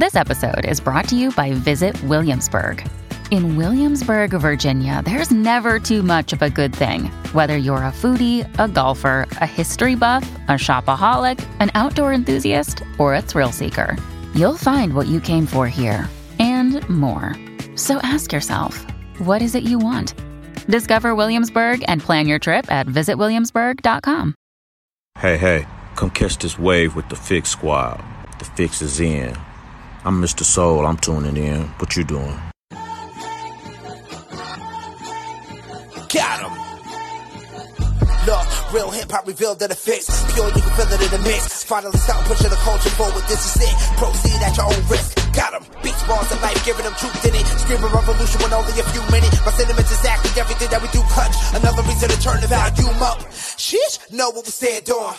This episode is brought to you by Visit Williamsburg. In Williamsburg, Virginia, there's never too much of a good thing. Whether you're a foodie, a golfer, a history buff, a shopaholic, an outdoor enthusiast, or a thrill seeker, you'll find what you came for here and more. So ask yourself, what is it you want? Discover Williamsburg and plan your trip at visitwilliamsburg.com. Hey, hey, come catch this wave with the Fix Squad. The fix is in. I'm Mr. Soul, I'm tuning in. What you doing? Real hip hop revealed that it fits. Pure, you can feel it in the mix. Finally start pushing the culture forward. This is it. Proceed at your own risk. Got him. Beats bars of life, giving them truth in it. Screaming revolution when only a few minutes. My sentiments exactly everything that we do clutch. Another reason to turn the volume up. Sheesh, know what we stand on.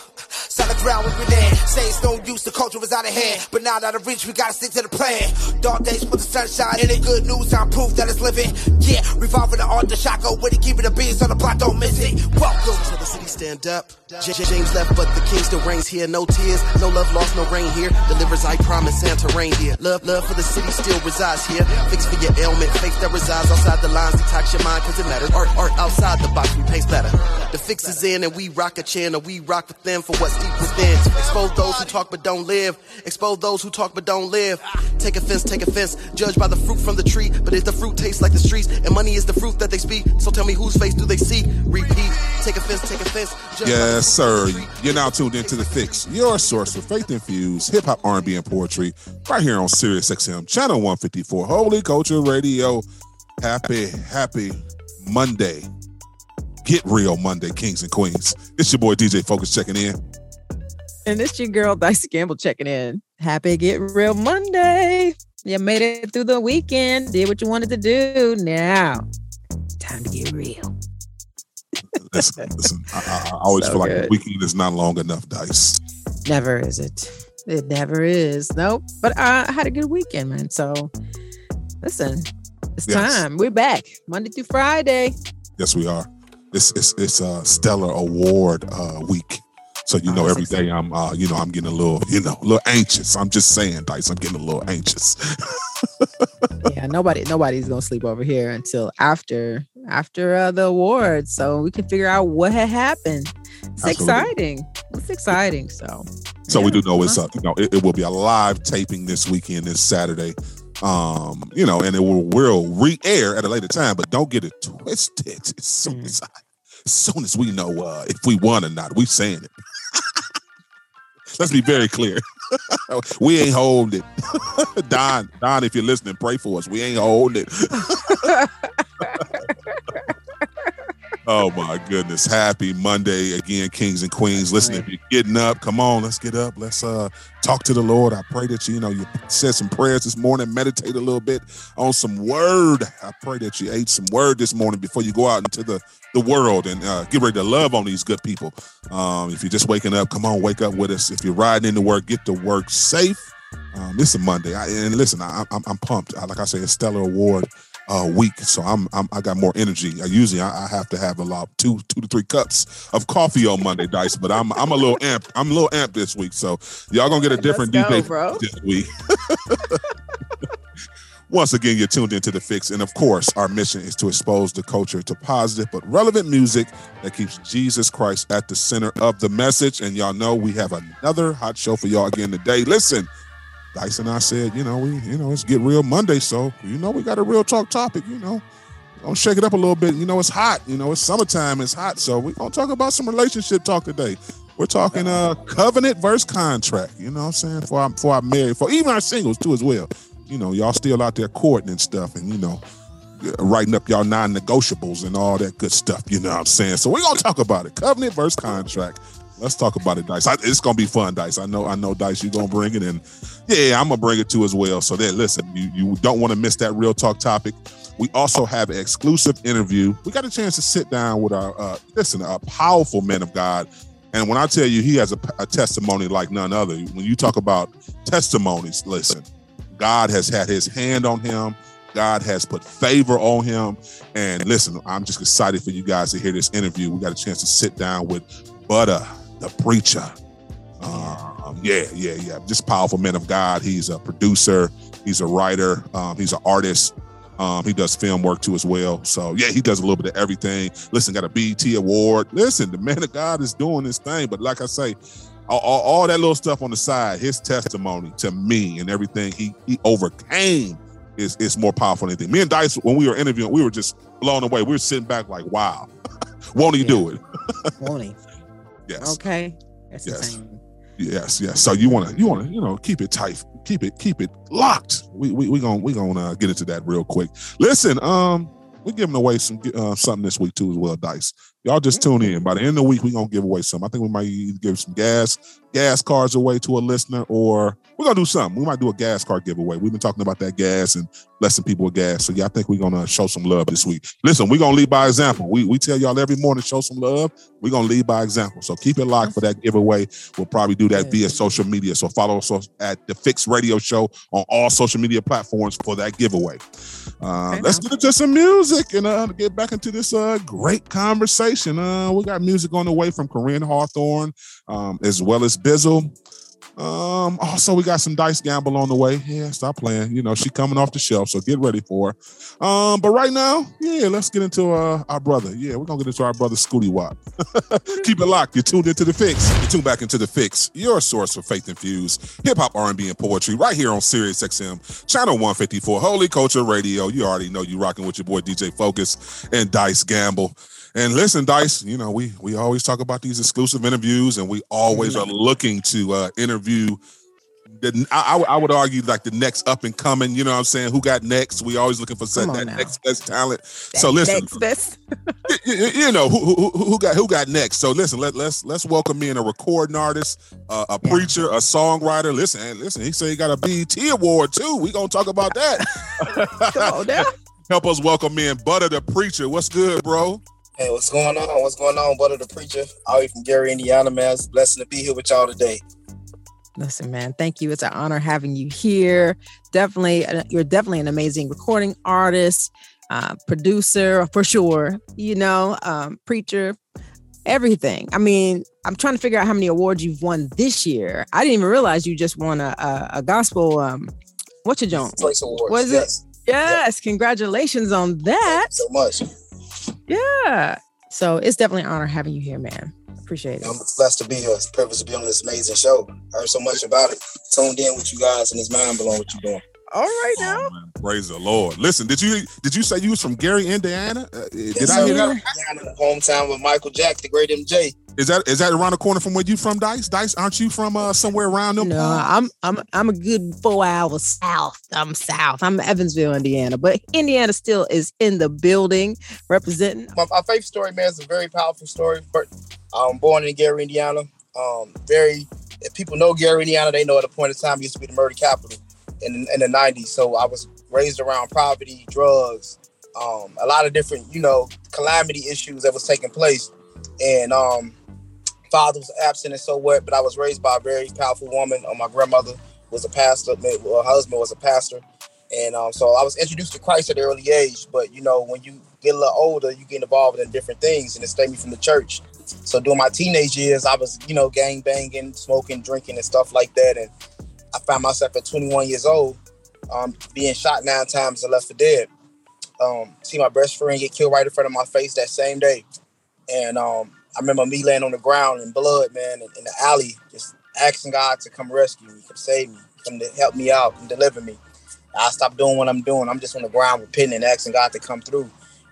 Solid ground we land. Say it's no use, the culture is out of hand. But now out of reach, we gotta stick to the plan. Dark days with the sunshine in it. Good news, I'm proof that it's living. Yeah, revolving the art, the shotgun with it. Keeping the beats on the block, don't miss it. Welcome to the city, stand up. James left, but the king still reigns here. No tears, no love lost, no rain here. Delivers, I promise, Santa reindeer. Love, love for the city still resides here. Fix for your ailment, faith that resides outside the lines. Detox your mind, cause it matters. Art, art outside the box, we paint better. The fix is in, and we rock a channel. We rock with them for what's deep within. Expose those who talk but don't live. Expose those who talk but don't live. Take offense, take offense. Judge by the fruit from the tree. But if the fruit tastes like the streets, and money is the fruit that they speak, so tell me whose face do they see? Repeat. Take offense, take offense. Yes, sir. You're now tuned into the Fix, your source for faith-infused hip hop, R&B, and poetry, right here on Sirius XM, channel 154, Holy Culture Radio. Happy, happy Monday. Get real Monday, kings and queens. It's your boy DJ Focus checking in. And it's your girl Dicey Gamble checking in. Happy Get Real Monday. You made it through the weekend, did what you wanted to do. Now, time to get real. Listen, listen I, I- I always So feel like the good. weekend is not long enough, Dice. Never is it. It never is. Nope. But I had a good weekend, man. So listen, it's Yes. time. We're back Monday through Friday. Yes, we are. It's it's it's a stellar award uh, week. So you Oh, know, that's every day I'm uh, you know I'm getting a little you know a little anxious. I'm just saying, Dice. I'm getting a little anxious. yeah, nobody nobody's gonna sleep over here until after after uh, the awards, so we can figure out what had happened. It's Absolutely. exciting. It's exciting. So So we do know it's huh? uh, you know it, it will be a live taping this weekend, this Saturday. Um, you know, and it will will re-air at a later time, but don't get it twisted. As soon as, I, as soon as we know uh, if we won or not, we saying it. Let's be very clear. we ain't holding it. Don, Don, if you're listening, pray for us. We ain't holding it. Oh my goodness. Happy Monday again, kings and queens. Listen, if you're getting up, come on, let's get up. Let's uh talk to the Lord. I pray that you, you know, you said some prayers this morning, meditate a little bit on some word. I pray that you ate some word this morning before you go out into the, the world and uh, get ready to love on these good people. Um, if you're just waking up, come on, wake up with us. If you're riding into work, get to work safe. Um, it's a Monday. I, and listen, I, I'm, I'm pumped. I, like I say, a stellar award uh, week, so I'm, I'm I got more energy. I usually I, I have to have a lot two two to three cups of coffee on Monday, Dice. But I'm I'm a little amped. I'm a little amped this week, so y'all gonna get a Let's different go, DJ this week. Once again, you're tuned into the fix, and of course, our mission is to expose the culture to positive but relevant music that keeps Jesus Christ at the center of the message. And y'all know we have another hot show for y'all again today. Listen, Dice and I said, you know, we, you know, it's get real Monday, so you know, we got a real talk topic. You know, gonna shake it up a little bit. You know, it's hot. You know, it's summertime. It's hot, so we're gonna talk about some relationship talk today. We're talking uh covenant versus contract. You know what I'm saying? For our for our married, for even our singles too as well. You know, y'all still out there courting and stuff, and you know, writing up y'all non-negotiables and all that good stuff. You know what I'm saying? So we're gonna talk about it. Covenant versus contract. Let's talk about it, Dice. I, it's gonna be fun, Dice. I know, I know, Dice. You're gonna bring it, and yeah, I'm gonna bring it too as well. So then, listen, you you don't want to miss that real talk topic. We also have an exclusive interview. We got a chance to sit down with our uh, listen, a powerful man of God. And when I tell you he has a, a testimony like none other, when you talk about testimonies, listen, God has had his hand on him. God has put favor on him. And listen, I'm just excited for you guys to hear this interview. We got a chance to sit down with Butta, the preacher. Uh, Um, yeah, yeah, yeah. Just powerful man of God. He's a producer. He's a writer. Um, he's an artist. Um, he does film work too as well. So yeah, he does a little bit of everything. Listen, got a BET award. Listen, the man of God is doing his thing. But like I say, all, all, all that little stuff on the side, his testimony to me and everything he he overcame is is more powerful than anything. Me and Dice, when we were interviewing, we were just blown away. We were sitting back like, wow, won't he Yeah. do it? Won't he? Yes. Okay. That's Yes. Yes, yes. So you want to, you want to, you know, keep it tight, keep it, keep it locked. We we we gonna we gonna uh, get into that real quick. Listen, um, we're giving away some uh, something this week too as well, Dice. Y'all just tune in. By the end of the week, we're gonna give away some. I think we might either give some gas gas cards away to a listener, or we're gonna do something. We might do a gas card giveaway. We've been talking about that gas and blessing people with gas. So yeah, I think we're gonna show some love this week. Listen, we're gonna lead by example. We we tell y'all every morning, show some love. We're gonna lead by example. So keep it locked for that giveaway. We'll probably do that via social media. So follow us at the Fix Radio Show on all social media platforms for that giveaway. Uh, let's get into some music and uh, get back into this uh, great conversation. Uh, we got music on the way from Koryn Hawthorne, um, as well as Bizzle. Um, also, we got some dice gamble on the way. Yeah, stop playing. You know, she coming off the shelf, so get ready for her. Um, but right now, yeah, let's get into uh, our brother. Yeah, we're gonna get into our brother Scooty Wop. Keep it locked. You're tuned into the fix. You're tuned back into the fix, your source for faith infused hip hop, R&B, and poetry, right here on Sirius XM, channel 154, Holy Culture Radio. You already know you rocking with your boy DJ Focus and Dice Gamble. And listen, Dice, you know, we we always talk about these exclusive interviews, and we always are looking to uh interview the I, I would- argue like the next up and coming, you know what I'm saying? Who got next? We always looking for set, that now. next best talent. so listen, Next best. you, you- you know who, who who got who got next. So listen, let let's let's welcome in a recording artist, uh, a Yeah. preacher, a songwriter. Listen, listen, he said he got a BET award too. We gonna talk about that. Come on now. Help us welcome in Butta the preacher. What's good, bro? Hey, what's going on? What's going on, brother the Preacher? All way from Gary, Indiana, man. It's a blessing to be here with y'all today. Listen, man, thank you. It's an honor having you here. Definitely, uh, you're definitely an amazing recording artist, uh, producer for sure. You know, um, preacher, everything. I mean, I'm trying to figure out how many awards you've won this year. I didn't even realize you just won a a, a gospel. Um, what's your joint? Voice Awards. Was it? yes. Yes, congratulations on that. So much. Yeah. So it's definitely an honor having you here, man. Appreciate it. I'm blessed to be here. It's a privilege to be on this amazing show. I heard so much about it. Tuned in with you guys, and it's mind blowing what you're doing. All right now. Oh, man. Praise the Lord. Listen, did you did you say you was from Gary, Indiana? Uh, did Yes, I hear sir. that? Indiana, hometown with Michael Jack, the great MJ. Is that is that around the corner from where you from, Dice? Dice, aren't you from uh, somewhere around them? No. I'm I'm I'm a good four hours south. I'm south. I'm Evansville, Indiana, but Indiana still is in the building representing. My, my faith story, man, is a very powerful story. But I'm born in Gary, Indiana. Um, very, if people know Gary, Indiana, they know at a point in time it used to be the murder capital in, in the 90s. So I was raised around poverty, drugs, um, a lot of different, you know, calamity issues that was taking place. And um, father was absent and so what, but I was raised by a very powerful woman. Uh, my grandmother was a pastor, her husband was a pastor. And um, so I was introduced to Christ at an early age. But, you know, when you get a little older, you get involved in different things and it stayed me from the church. So during my teenage years, I was, you know, gang banging, smoking, drinking, and stuff like that. And I found myself at 21 years old, um, being shot nine times and left for dead. Um, see my best friend get killed right in front of my face that same day. And um, I remember me laying on the ground in blood, man, in, in the alley, just asking God to come rescue me, come save me, come to help me out, come deliver me. I stopped doing what I'm doing. I'm just on the ground repenting and asking God to come through.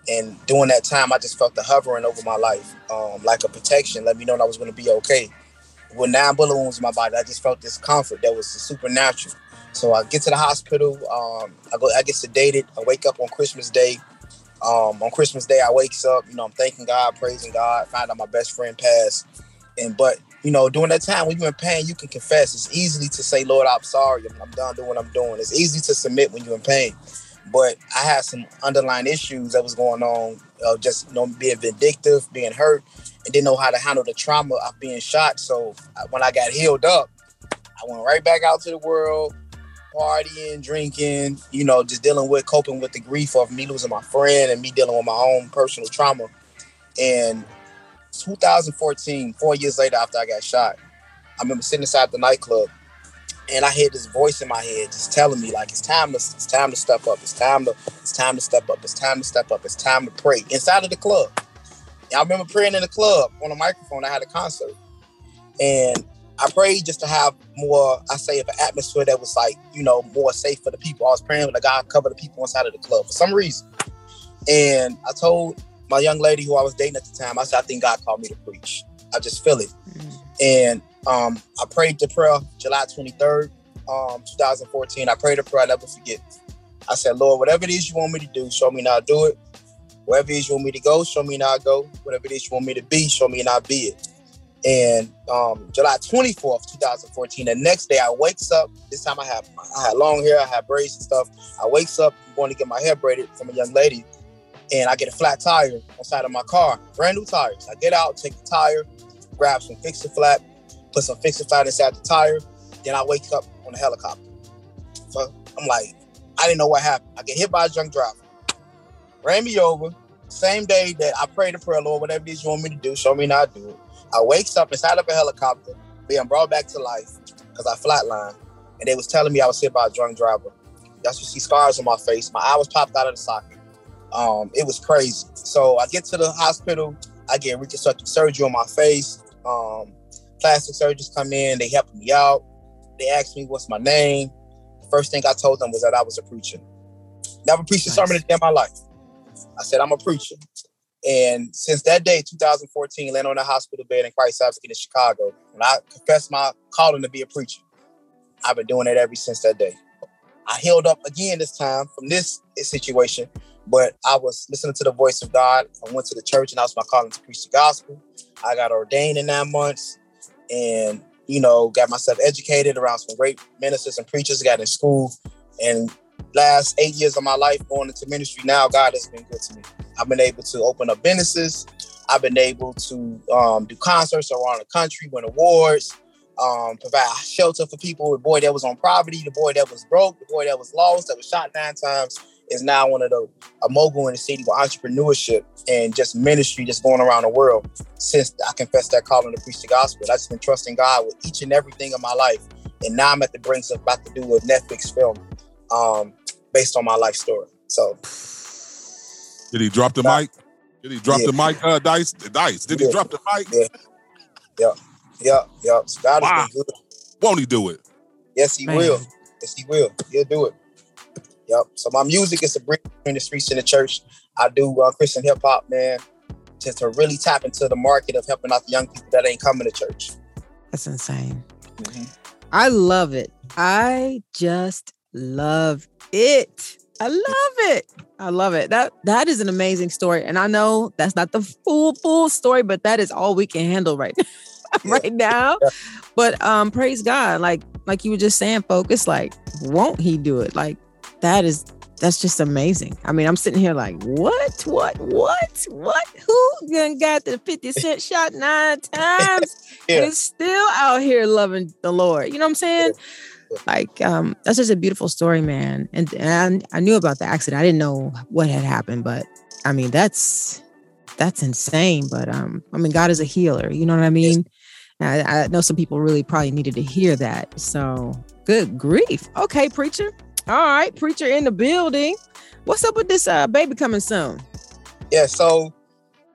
And during that time, I just felt the hovering over my life, um, like a protection, let me know that I was going to be okay. With nine bullet wounds in my body, I just felt this comfort that was supernatural. So I get to the hospital. Um, I go. I get sedated. I wake up on Christmas Day. Um, on Christmas Day, I wakes up. You know, I'm thanking God, praising God. Find out my best friend passed. And but you know, during that time when you're in pain, you can confess. It's easy to say, Lord, I'm sorry. I'm, done doing what I'm doing. It's easy to submit when you're in pain. But I had some underlying issues that was going on, uh, just you know, being vindictive, being hurt, and didn't know how to handle the trauma of being shot. So uh, when I got healed up, I went right back out to the world, partying, drinking, you know, just dealing with coping with the grief of me losing my friend and me dealing with my own personal trauma. And 2014, four years later after I got shot, I remember sitting inside the nightclub, and I heard this voice in my head just telling me like it's time to it's time to step up. It's time to it's time to step up. It's time to step up. It's time to pray inside of the club. And I remember praying in the club on a microphone. I had a concert, and I prayed just to have more, I say, of an atmosphere that was like, you know, more safe for the people. I was praying with a God cover the people inside of the club for some reason. And I told my young lady who I was dating at the time, I said, I think God called me to preach. I just feel it. Mm. And um, I prayed the prayer July 23rd, um, 2014. I prayed a prayer I never forget. I said, Lord, whatever it is you want me to do, show me now do it. Wherever it is you want me to go, show me now go. Whatever it is you want me to be, show me now be it. And um, July 24th, 2014, the next day I wakes up. This time I have I had long hair, I had braids and stuff. I wakes up, I'm going to get my hair braided from a young lady, and I get a flat tire inside of my car, brand new tires. I get out, take the tire, grab some fix a flat, put some fix a flat inside the tire. Then I wake up on a helicopter. So I'm like, I didn't know what happened. I get hit by a drunk driver, ran me over. Same day that I prayed to prayer, Lord, whatever it is you want me to do, show me to do it. I wakes up inside of a helicopter, being brought back to life because I flatlined, and they was telling me I was hit by a drunk driver. Y'all should see scars on my face. My eye was popped out of the socket. Um, it was crazy. So I get to the hospital. I get reconstructive surgery on my face. Um, plastic surgeons come in. They help me out. They asked me what's my name. First thing I told them was that I was a preacher. Never preached a nice. sermon in my life. I said I'm a preacher. And since that day, 2014, laying on a hospital bed in Christ Advocate in Chicago, when I confessed my calling to be a preacher, I've been doing it ever since that day. I healed up again this time from this situation, but I was listening to the voice of God. I went to the church and I was my calling to preach the gospel. I got ordained in nine months and, you know, got myself educated around some great ministers and preachers, got in school. And last eight years of my life going into ministry now, God has been good to me. I've been able to open up businesses. I've been able to um, do concerts around the country, win awards, um, provide shelter for people. The boy that was on poverty, the boy that was broke, the boy that was lost, that was shot nine times, is now one of the a mogul in the city with entrepreneurship and just ministry, just going around the world. Since I confessed that calling to preach the gospel, I've just been trusting God with each and everything in my life. And now I'm at the brink of about to do a Netflix film um, based on my life story. So did he drop the mic? Did he drop yeah. the mic, uh, Dice? Dice, did yeah. he drop the mic? Yeah. Yeah. Yeah. Yeah. So God wow. has been good. Won't he do it? Yes, he Man. will. Yes, he will. He'll do it. Yep. So my music is a bridge between the streets and the church. I do uh, Christian hip hop, man, just to really tap into the market of helping out the young people that ain't coming to church. That's insane. Mm-hmm. I love it. I just love it. I love it. I love it. That that is an amazing story. And I know that's not the full full story, but that is all we can handle right right now. Yeah. But um praise God. Like like you were just saying, folks, like, won't he do it? Like that is that's just amazing. I mean, I'm sitting here like, what, what, what, what? Who got the 50 cent shot nine times yeah. and is still out here loving the Lord? You know what I'm saying? Yeah. Like, um, that's just a beautiful story, man. And, and I knew about the accident. I didn't know what had happened, but I mean, that's that's insane. But um, I mean, God is a healer. You know what I mean? I, I know some people really probably needed to hear that. So good grief. Okay, preacher. All right, preacher in the building. What's up with this uh, baby coming soon? Yeah, so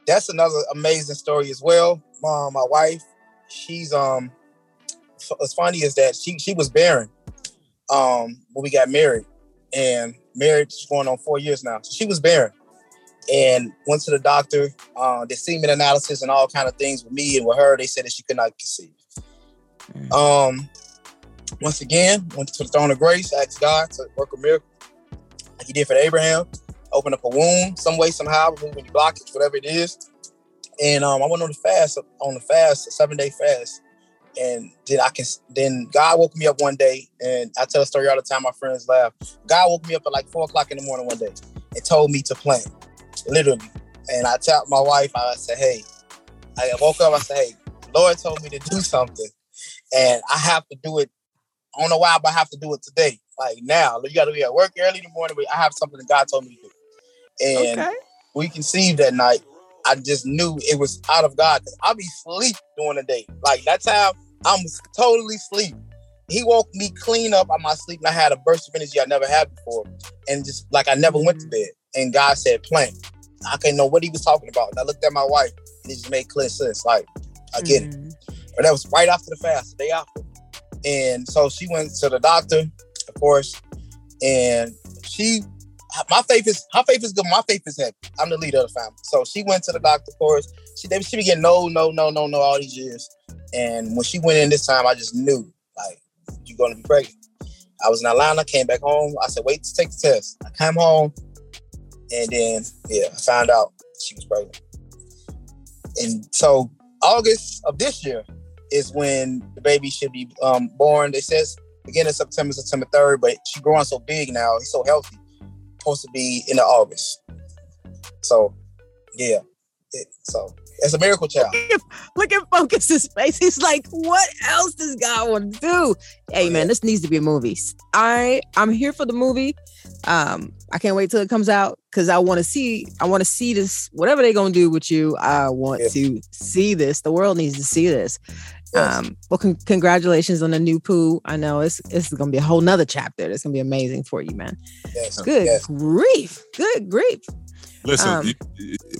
that's another amazing story as well. Mom, my wife, she's um what's funny is that she she was barren um when we got married, and marriage is going on four years now. So she was barren, and went to the doctor. Uh, did semen analysis and all kind of things with me and with her. They said that she could not conceive. Mm. Um, once again, went to the throne of grace, asked God to work a miracle, like He did for Abraham, open up a womb some way, somehow, remove any blockage, whatever it is. And um, I went on the fast, on the fast, a seven day fast, and then I can then God woke me up one day, and I tell a story all the time. My friends laugh. God woke me up at like four o'clock in the morning one day and told me to plant, literally. And I tell my wife, I said, "Hey," I woke up. I said, "Hey, Lord told me to do something, and I have to do it. I don't know why, but I have to do it today, like now. You got to be at work early in the morning, but I have something that God told me to do." And okay. we conceived that night. I just knew it was out of God. I'll be sleep during the day. Like that time, I'm totally asleep. He woke me clean up on my sleep, and I had a burst of energy I never had before, and just like I never went to bed. And God said, "Plant." I can not know what he was talking about. And I looked at my wife, and it just made clear sense. Like I get it. Mhm. But that was right after the fast, the day after. And so she went to the doctor, of course, and she my faith is her faith is good. My faith is heavy. I'm the leader of the family. So she went to the doctor, of course. She they, she be getting no, no, no, no, no all these years. And when she went in this time, I just knew like you're gonna be pregnant. I was in Atlanta, came back home. I said, wait to take the test. I came home, and then yeah, I found out she was pregnant. And so August of this year is when the baby should be um, born. They says beginning of September, September 3rd, but she's growing so big now, he's so healthy. Supposed to be in the August. So yeah. It, so it's a miracle child. Look at Focus's face. He's like, what else does God want to do? Hey man, this needs to be a movie. I I'm here for the movie. Um, I can't wait till it comes out because I want to see. I want to see this. Whatever they're gonna do with you, I want Yeah. to see this. The world needs to see this. Yes. Um, well, con- congratulations on the new poo. I know it's it's gonna be a whole nother chapter. It's gonna be amazing for you, man. yes. Good Yes. grief. Good grief. Listen, Um,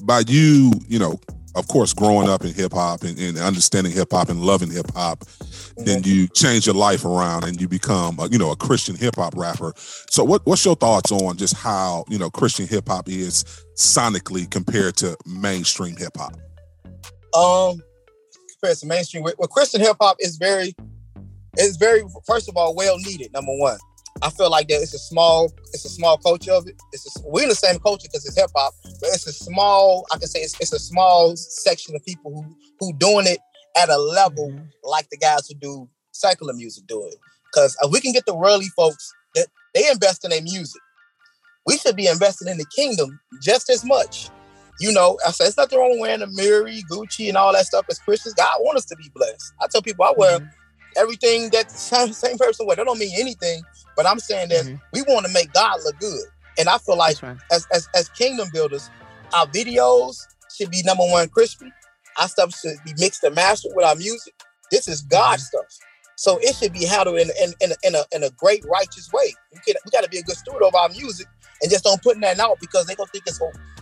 by you, you know, of course, growing up in hip hop and, and understanding hip hop and loving hip hop, then you change your life around and you become, a, you know, a Christian hip hop rapper. So, what what's your thoughts on just how you know Christian hip hop is sonically compared to mainstream hip hop? Um, compared to mainstream, with Christian hip hop is very, it's very first of all well needed. Number one, I feel like that it's a small, it's a small culture of it. It's a, we're in the same culture because it's hip hop, but it's a small. I can say it's, it's a small section of people who who doing it at a level Mhm. like the guys who do secular music do it. Because if we can get the worldly folks that they invest in their music, we should be investing in the kingdom just as much. You know, I said it's nothing wrong with wearing Amiri, Gucci, and all that stuff as Christians. God wants us to be blessed. I tell people I wear Mhm. Everything that the same, same person wear. That don't mean anything, but I'm saying that Mhm. we want to make God look good. And I feel like right. as, as as kingdom builders, our videos should be number one Christian. Our stuff should be mixed and mastered with our music. This is God stuff. So it should be handled in, in, in, a, in, a, in a great righteous way. We, can, we got to be a good steward of our music and just don't put that out because they gonna think it's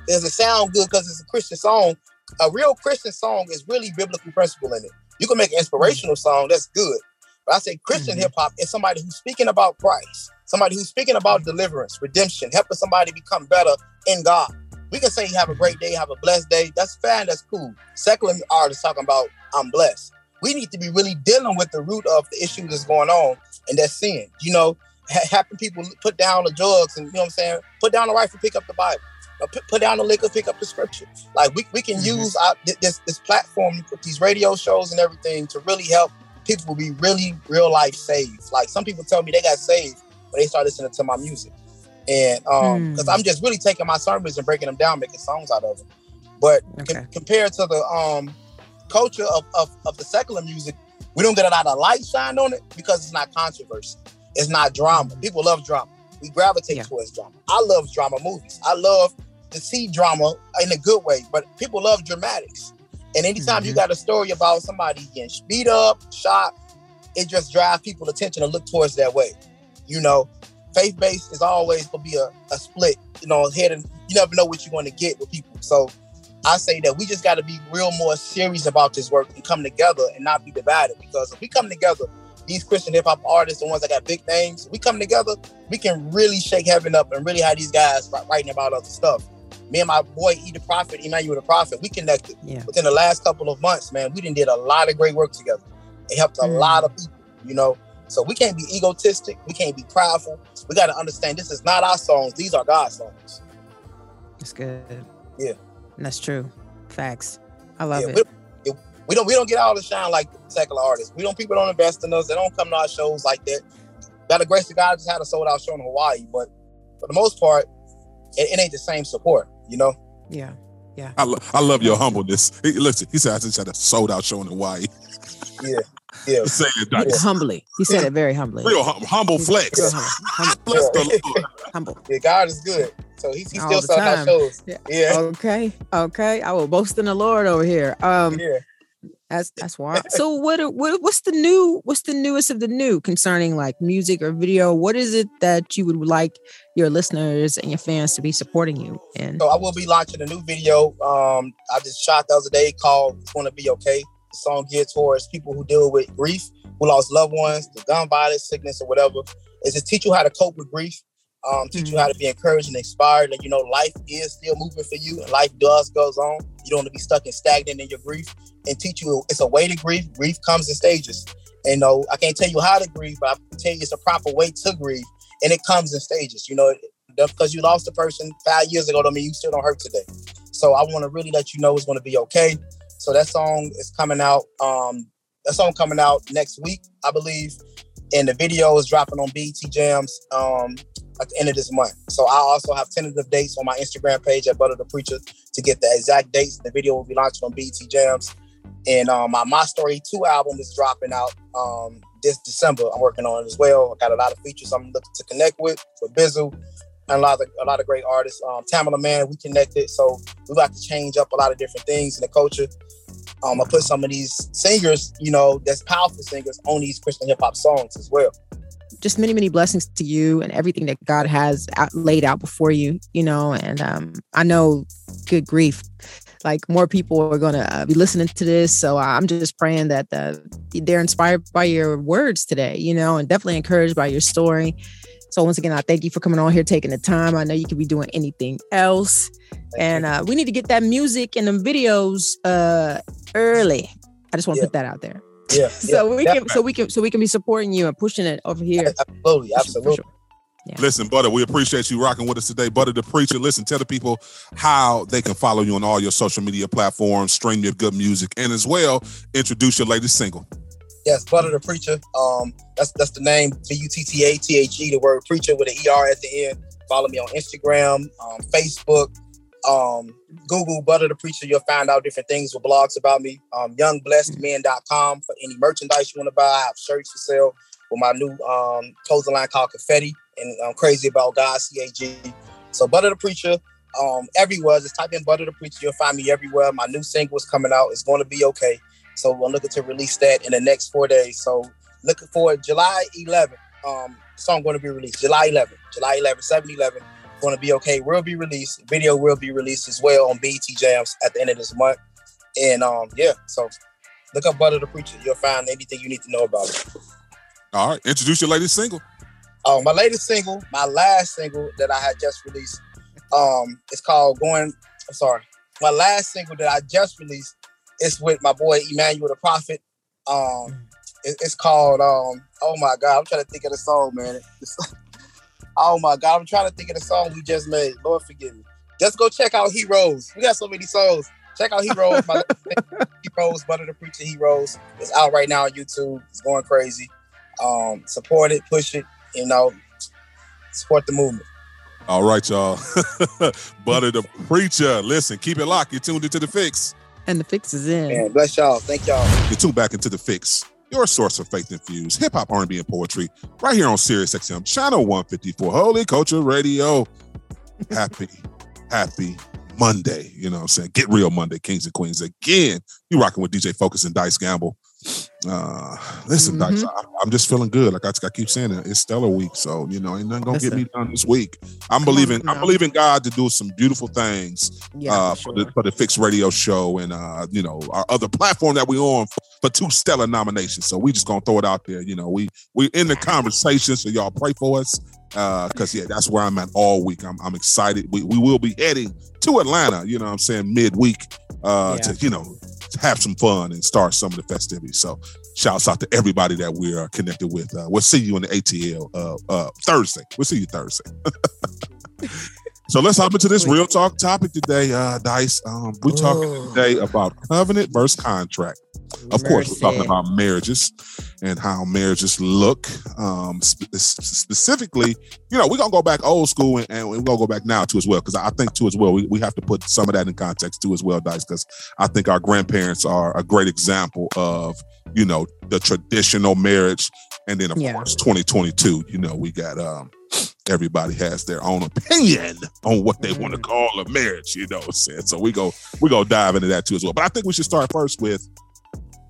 does it sound good because it's a Christian song. A real Christian song is really biblical principle in it. You can make an inspirational song, that's good. But I say Christian Mhm. hip hop is somebody who's speaking about Christ, somebody who's speaking about deliverance, redemption, helping somebody become better in God. We can say have a great day, have a blessed day. That's fine, that's cool. Secular artists talking about I'm blessed. We need to be really dealing with the root of the issue that's going on, and that's sin. You know, ha- having people put down the drugs and you know what I'm saying, put down the rifle, pick up the Bible. Uh, Put, put down the liquor, pick up the scripture. Like we, we can Mhm. use our, this this platform, with these radio shows and everything to really help people be really real life saved. Like some people tell me they got saved when they start listening to my music, and um, because Hmm. I'm just really taking my sermons and breaking them down, making songs out of them. But com- Okay. compared to the um culture of, of of the secular music, we don't get a lot of light shine on it because it's not controversy. It's not drama. People love drama. We gravitate Yeah. towards drama. I love drama movies. I love to see drama in a good way, but people love dramatics. And anytime you Mhm. got a story about somebody getting beat up, shot, it just drives people attention to look towards that way. You know, faith based is always gonna be a, a split, you know, head and you never know what you're gonna get with people. So I say that we just gotta be real more serious about this work and come together and not be divided. Because if we come together, these Christian hip hop artists, the ones that got big names, we come together, we can really shake heaven up and really have these guys writing about other stuff. Me and my boy E the Prophet, Emmanuel the Prophet, we connected Yeah. within the last couple of months, man. We didn't did a lot of great work together. It helped a Mm. lot of people, you know. So we can't be egotistic, we can't be prideful. We gotta understand this is not our songs, these are God's songs. That's good. Yeah. And that's true. Facts. I love Yeah, it. we, we don't we don't get all the shine like secular artists. We don't people don't invest in us. They don't come to our shows like that. By the grace of God, I just had a sold out show in Hawaii, but for the most part, it, it ain't the same support, you know. Yeah. I, lo- I love your humbleness. He, listen, he said I just had a sold out show in Hawaii. Yeah, yeah. Say it, Dice. Humbly. He said it very humbly. Real hum- humble flex. Real humble. Humble. Bless the Lord. humble. Yeah, God is good. So he's, he's still the selling out shows. Yeah. Yeah, Okay. Okay. I will boast in the Lord over here. Um, yeah. That's that's why. So what what what's the new what's the newest of the new concerning like music or video? What is it that you would like your listeners and your fans to be supporting you in? So I will be launching a new video. Um, I just shot the other day called "It's Gonna Be Okay." The song geared towards people who deal with grief, who lost loved ones, the gun violence, sickness, or whatever. Is to teach you how to cope with grief um, teach mm-hmm. you how to be encouraged and inspired. And you know, life is still moving for you, and life does goes on. Don't to be stuck and stagnant in your grief. And teach you it's a way to grieve. Grief comes in stages. And you know, I can't tell you how to grieve, but I can tell you it's a proper way to grieve, and it comes in stages. You know, because you lost a person five years ago, don't mean you still don't hurt today. So I want to really let you know it's going to be okay. So that song is coming out. Um, that song coming out next week, I believe, and the video is dropping on BET Jams. Um, at the end of this month. So I also have tentative dates on my Instagram page at Butta the Preacher to get the exact dates. The video will be launched on BT Jams. And um, my My Story 2 album is dropping out um, this December. I'm working on it as well. I got a lot of features I'm looking to connect with, with Bizzle and a lot of a lot of great artists. Um, Tamela Mann, we connected. So we got to change up a lot of different things in the culture. Um, I put some of these singers, you know, that's powerful singers on these Christian hip hop songs as well just many, many blessings to you and everything that God has out, laid out before you, you know. And um, I know, good grief, like more people are going to uh, be listening to this. So I'm just praying that uh, they're inspired by your words today, you know, and definitely encouraged by your story. So once again, I thank you for coming on here, taking the time. I know you could be doing anything else, and uh, we need to get that music and the videos uh, early. I just want to yeah. put that out there. Yeah. so yeah, we can so we can so we can be supporting you and pushing it over here. Absolutely, absolutely. Sure. Yeah. Listen, Butta, we appreciate you rocking with us today. Butta the Preacher. Listen, tell the people how they can follow you on all your social media platforms, stream your good music, and as well, introduce your latest single. Yes, Butta the Preacher. Um, that's that's the name, B-U-T-T-A-T-H-E, the word preacher with an E-R at the end. Follow me on Instagram, um, Facebook, um, Google Butta the Preacher, you'll find out different things with blogs about me. Um, youngblessedmen.com for any merchandise you want to buy. I have shirts for sale with my new um, clothing line called Confetti, and I'm crazy about God, CAG. So Butta the Preacher, um, everywhere. Just type in Butta the Preacher, you'll find me everywhere. My new single is coming out. It's going to be okay. So we're looking to release that in the next four days. So looking for July 11th. Um, song going to be released July 11th, July 11th, 7 11 going to be okay will be released. Video will be released as well on BET Jams at the end of this month. And um, yeah, so look up Butta the Preacher. You'll find anything you need to know about it. All right, introduce your latest single. Oh, my latest single, my last single that I had just released, um, it's called Going. I'm sorry, my last single that I just released is with my boy Emmanuel the Prophet. Um, it, it's called um, oh my god, I'm trying to think of the song, man. Oh my God, I'm trying to think of the song we just made. Lord forgive me. Just go check out Heroes. We got so many songs. Check out Heroes. My Heroes, Butta the Preacher Heroes. It's out right now on YouTube. It's going crazy. Um, support it, push it, you know, support the movement. All right, y'all. Butta the Preacher. Listen, keep it locked. You're tuned into the fix. And the fix is in. Man, bless y'all. Thank y'all. You're tuned back into the fix your source of faith infused hip hop, R&B, and poetry, right here on Sirius XM, channel 154, Holy Culture Radio. Happy, happy Monday. You know what I'm saying? Get real Monday, Kings and Queens. Again, you rocking with DJ Focus and Dice Gamble. Uh, listen, mm-hmm. I, am just feeling good. Like I, I, keep saying it, it's stellar week. So, you know, ain't nothing gonna listen. get me done this week. I'm believing, I'm believing God to do some beautiful things yeah, uh, for, sure. the, for the Fix Radio show and uh, you know, our other platform that we on for two stellar nominations. So we just gonna throw it out there. You know, we we in the conversation. So y'all pray for us. Uh, cause yeah, that's where I'm at all week. I'm, I'm excited. We, we will be heading to Atlanta, you know what I'm saying, midweek, uh, yeah. to, you know, have some fun and start some of the festivities. So shouts out to everybody that we are connected with. Uh, we'll see you in the ATL uh, uh, Thursday. We'll see you Thursday. so let's hop into this real talk topic today, uh, Dice. Um, we're talking today about covenant versus contract. Of course, we're talking about marriages and how marriages look. Um, sp- specifically, you know, we're gonna go back old school and, and we're gonna go back now too as well, because I think too as well, we, we have to put some of that in context too as well, Dice, because I think our grandparents are a great example of, you know, the traditional marriage. And then of yeah. course, 2022, you know, we got um everybody has their own opinion on what they want to mm. call a marriage, you know what I'm saying? So we go we go dive into that too as well. But I think we should start first with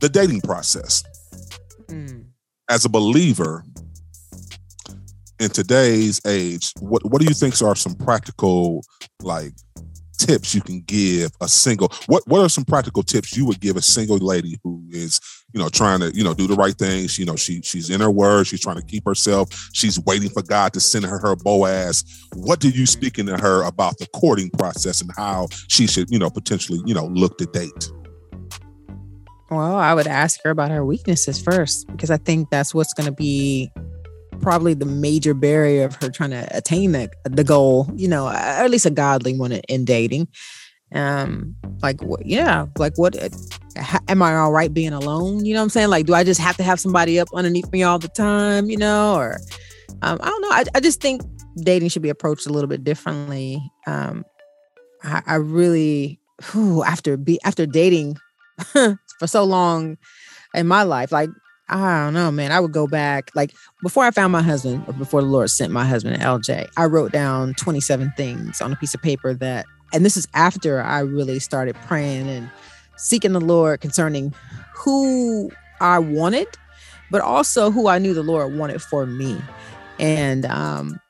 the dating process. Mm. As a believer in today's age, what what do you think are some practical like tips you can give a single what what are some practical tips you would give a single lady who is you know trying to you know do the right things. You know she she's in her word. She's trying to keep herself. She's waiting for god to send her her boaz what do you speaking to her about the courting process and how she should you know potentially you know look to date? Well, I would ask her about her weaknesses first because I think that's what's going to be probably the major barrier of her trying to attain that the goal, you know, or at least a godly one in dating. Um, like what? Yeah, like what? uh, Am I all right being alone? You know what I'm saying? Like, do I just have to have somebody up underneath me all the time? You know, or um, I don't know. I, I just think dating should be approached a little bit differently. Um, I, I really, whew, after be after dating for so long in my life, like I don't know, man. I would go back like before I found my husband, or before the Lord sent my husband LJ. I wrote down 27 things on a piece of paper that, and this is after I really started praying and seeking the Lord concerning who I wanted, but also who I knew the Lord wanted for me. And um,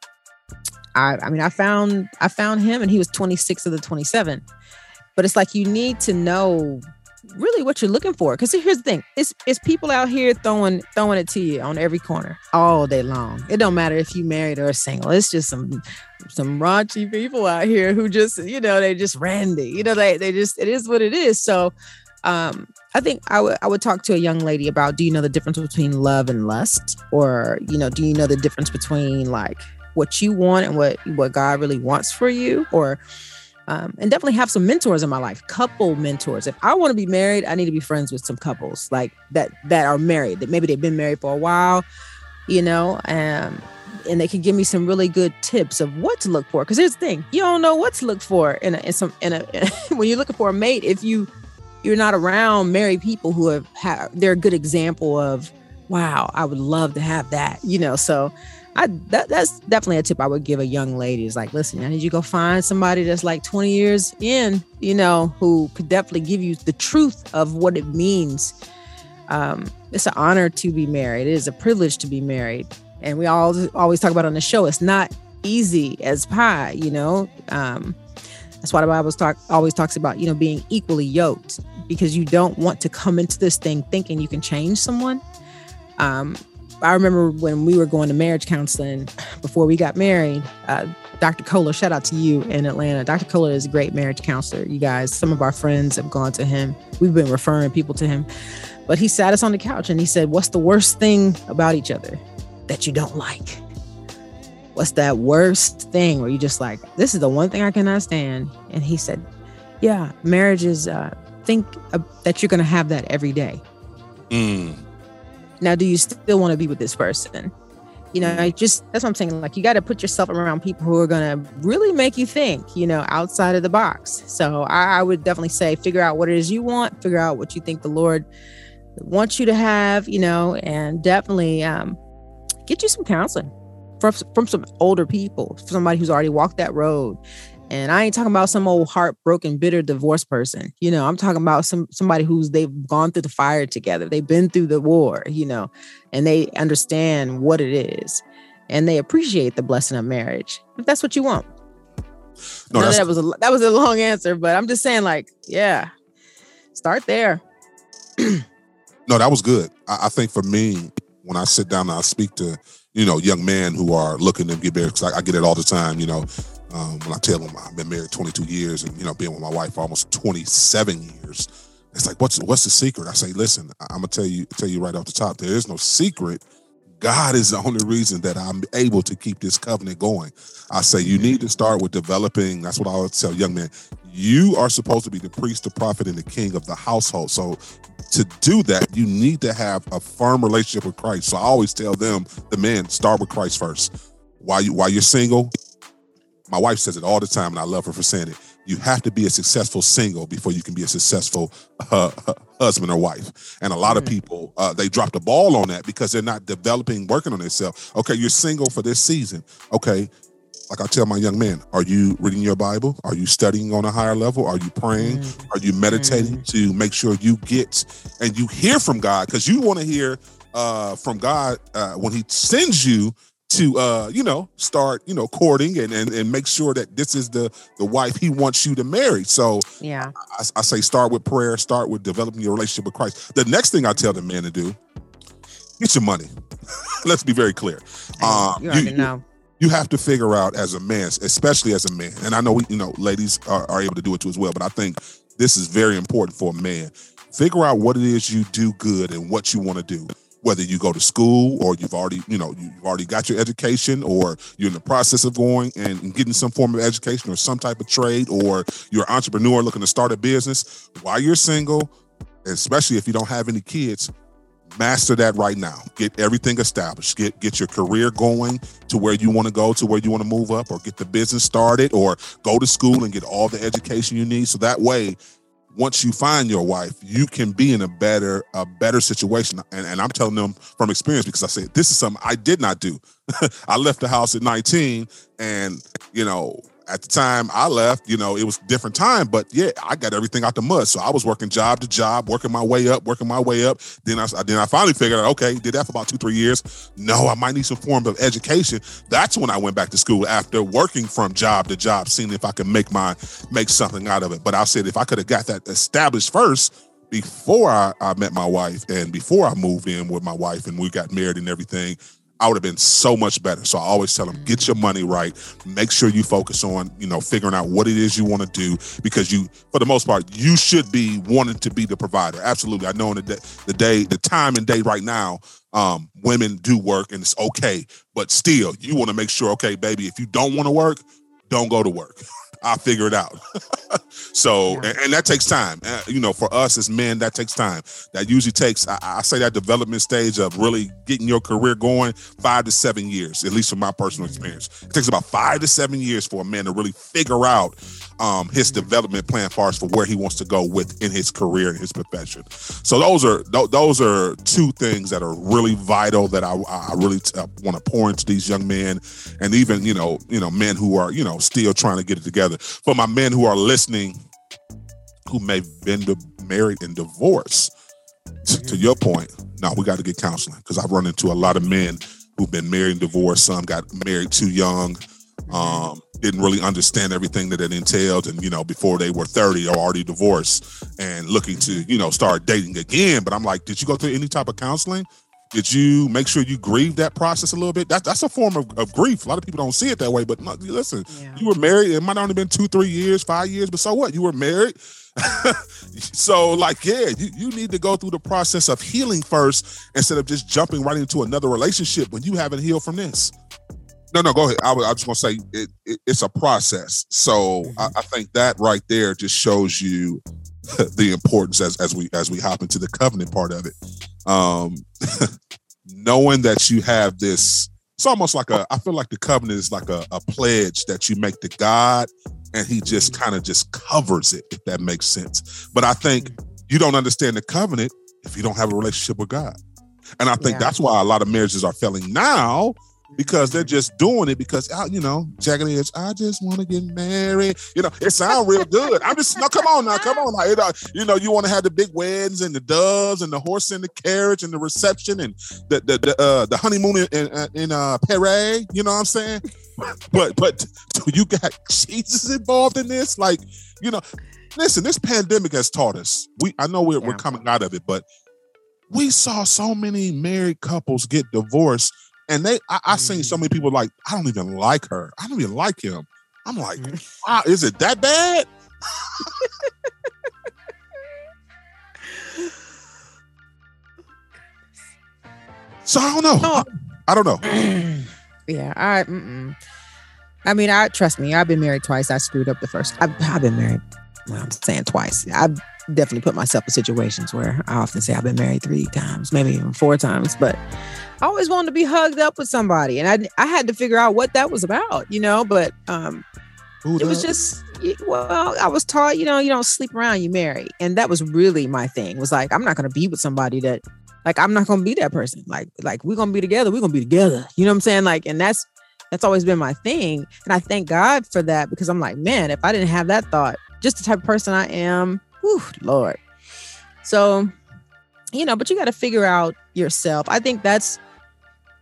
I, I mean, I found I found him, and he was 26 of the 27. But it's like you need to know really what you're looking for. Because here's the thing: it's it's people out here throwing throwing it to you on every corner all day long. It don't matter if you married or single. It's just some some raunchy people out here who just you know they just randy. You know they they just it is what it is. So. Um, I think I would I would talk to a young lady about do you know the difference between love and lust, or you know do you know the difference between like what you want and what what God really wants for you, or um, and definitely have some mentors in my life couple mentors. If i want to be married i need to be friends with some couples like that that are married that maybe they've been married for a while you know um, and they can give me some really good tips of what to look for. Because here's the thing you don't know what to look for in a in some in a when you're looking for a mate if you you're not around married people who have had they're a good example of wow i would love to have that you know so I that, that's definitely a tip I would give a young lady is like, listen, I need you go find somebody that's like 20 years in, you know, who could definitely give you the truth of what it means. Um, it's an honor to be married. It is a privilege to be married. And we all always talk about on the show, it's not easy as pie, you know. Um, that's why the Bible talk always talks about, you know, being equally yoked because you don't want to come into this thing thinking you can change someone. Um, I remember when we were going to marriage counseling before we got married. Uh, Dr. Kohler, shout out to you in Atlanta. Dr. Kohler is a great marriage counselor. You guys, some of our friends have gone to him. We've been referring people to him. But he sat us on the couch and he said, What's the worst thing about each other that you don't like? What's that worst thing where you just like, This is the one thing I cannot stand? And he said, Yeah, marriage is, uh, think uh, that you're going to have that every day. Mm. Now, do you still want to be with this person? You know, I just that's what I'm saying. Like, you got to put yourself around people who are going to really make you think, you know, outside of the box. So, I, I would definitely say figure out what it is you want, figure out what you think the Lord wants you to have, you know, and definitely um, get you some counseling from, from some older people, somebody who's already walked that road. And I ain't talking about some old heartbroken, bitter divorce person. You know, I'm talking about some somebody who's they've gone through the fire together. They've been through the war, you know, and they understand what it is. And they appreciate the blessing of marriage. If that's what you want. No, that was a that was a long answer, but I'm just saying, like, yeah, start there. No, that was good. I, I think for me, when I sit down and I speak to, you know, young men who are looking to get married, because I, I get it all the time, you know, um, when I tell them I've been married 22 years and, you know, being with my wife for almost 27 years, it's like, what's what's the secret? I say, listen, I'm gonna tell you tell you right off the top, there is no secret. God is the only reason that I'm able to keep this covenant going. I say you need to start with developing. That's what I would tell young men. You are supposed to be the priest, the prophet, and the king of the household. So to do that, you need to have a firm relationship with Christ. So I always tell them, the men, start with Christ first. While you while you're single, my wife says it all the time, and I love her for saying it. You have to be a successful single before you can be a successful uh, husband or wife. And a lot of people uh, they drop the ball on that because they're not developing, working on themselves. Okay, you're single for this season. Okay, like I tell my young man, are you reading your Bible? Are you studying on a higher level? Are you praying? Mm. Are you meditating to make sure you get and you hear from God? Because you want to hear uh, from God uh, when He sends you to uh, you know start you know courting and, and and make sure that this is the the wife He wants you to marry. So Yeah. I, I say start with prayer, start with developing your relationship with Christ. The next thing I tell the man to do, get your money. Let's be very clear. Um, you already know. you have to figure out as a man, especially as a man, and I know we, you know, ladies are, are able to do it too as well, but I think this is very important for a man. Figure out what it is you do good and what you want to do. Whether you go to school or you've already, you know, you've already got your education, or you're in the process of going and getting some form of education or some type of trade, or you're an entrepreneur looking to start a business. While you're single, especially if you don't have any kids, master that right now. Get everything established. Get get your career going to where you want to go, to where you want to move up, or get the business started, or go to school and get all the education you need. So that way, once you find your wife, you can be in a better a better situation. And, and I'm telling them from experience because I said this is something I did not do. I left the house at 19, and you know. At the time I left, you know, it was different time, but yeah, I got everything out the mud. So I was working job to job, working my way up, working my way up. Then I then I finally figured out, okay, did that for about two, three years. No, I might need some form of education. That's when I went back to school after working from job to job, seeing if I could make my make something out of it. But I said if I could have got that established first before I, I met my wife and before I moved in with my wife and we got married and everything, I would have been so much better. So I always tell them, get your money right. Make sure you focus on, you know, figuring out what it is you want to do because you, for the most part, you should be wanting to be the provider. Absolutely. I know in the day, the day, the time and day right now, um, women do work and it's okay, but still, you want to make sure, okay, baby, if you don't want to work, don't go to work. I'll figure it out. so, and, and that takes time. Uh, you know, for us as men, that takes time. That usually takes, I, I say, that development stage of really getting your career going, five to seven years, at least from my personal experience. It takes about five to seven years for a man to really figure out um, his development plan, far as for where he wants to go with in his career and his profession. So those are th- those are two things that are really vital that I, I really t- uh, want to pour into these young men, and even you know you know men who are you know still trying to get it together. For my men who are listening, who may have been married and divorced, t- to mm-hmm. your point, now we got to get counseling because I've run into a lot of men who've been married and divorced. Some got married too young mm-hmm. um, didn't really understand everything that it entailed, and you know, before they were thirty, are already divorced and looking to mm-hmm. you know start dating again. But I'm like, did you go through any type of counseling? Did you make sure you grieve that process a little bit? That's that's a form of, of grief. A lot of people don't see it that way, but no, listen, Yeah. you were married. It might only been two, three years, five years, but so what? You were married. so like, yeah, you, you need to go through the process of healing first instead of just jumping right into another relationship when you haven't healed from this. No, no, go ahead. I was, I was going to say it, it, it's a process. So I, mm-hmm. I think that right there just shows you the importance as, as we as we hop into the covenant part of it. Um, knowing that you have this, it's almost like a. I feel like the covenant is like a, a pledge that you make to God, and He just kind of just covers it, if that makes sense. But I think you don't understand the covenant if you don't have a relationship with God, and I think Yeah. that's why a lot of marriages are failing now because they're just doing it because uh, you know the edge. I just want to get married. You know, it sounds real good. I'm just no, come on now, come on now. It, uh, you know, you want to have the big weddings and the doves and the horse and the carriage and the reception and the the the, uh, the honeymoon in in, in uh, Paris. You know what I'm saying? But but you got Jesus involved in this? Like you know, listen, this pandemic has taught us. We I know we're we're coming out of it, but we saw so many married couples get divorced and they, I, I seen so many people mm. like, I don't even like her. I don't even like him. I'm like, mm. wow, is it that bad? so I don't know. No. I don't know. yeah, I. Mm-mm. I mean, I trust me. I've been married twice. I screwed up the first. I've, I've been married. Well, I'm saying twice. I've definitely put myself in situations where I often say I've been married three times, maybe even four times. But I always wanted to be hugged up with somebody, and I I had to figure out what that was about, you know. But um, it was just well, I was taught, you know, you don't sleep around, you marry, and that was really my thing. Was like I'm not gonna be with somebody that, like, I'm not gonna be that person. Like, like we're gonna be together, we're gonna be together. You know what I'm saying? Like, and that's That's always been my thing. And I thank God for that because I'm like, man, if I didn't have that thought, just the type of person I am, whew, Lord. So, you know, but you got to figure out yourself. I think that's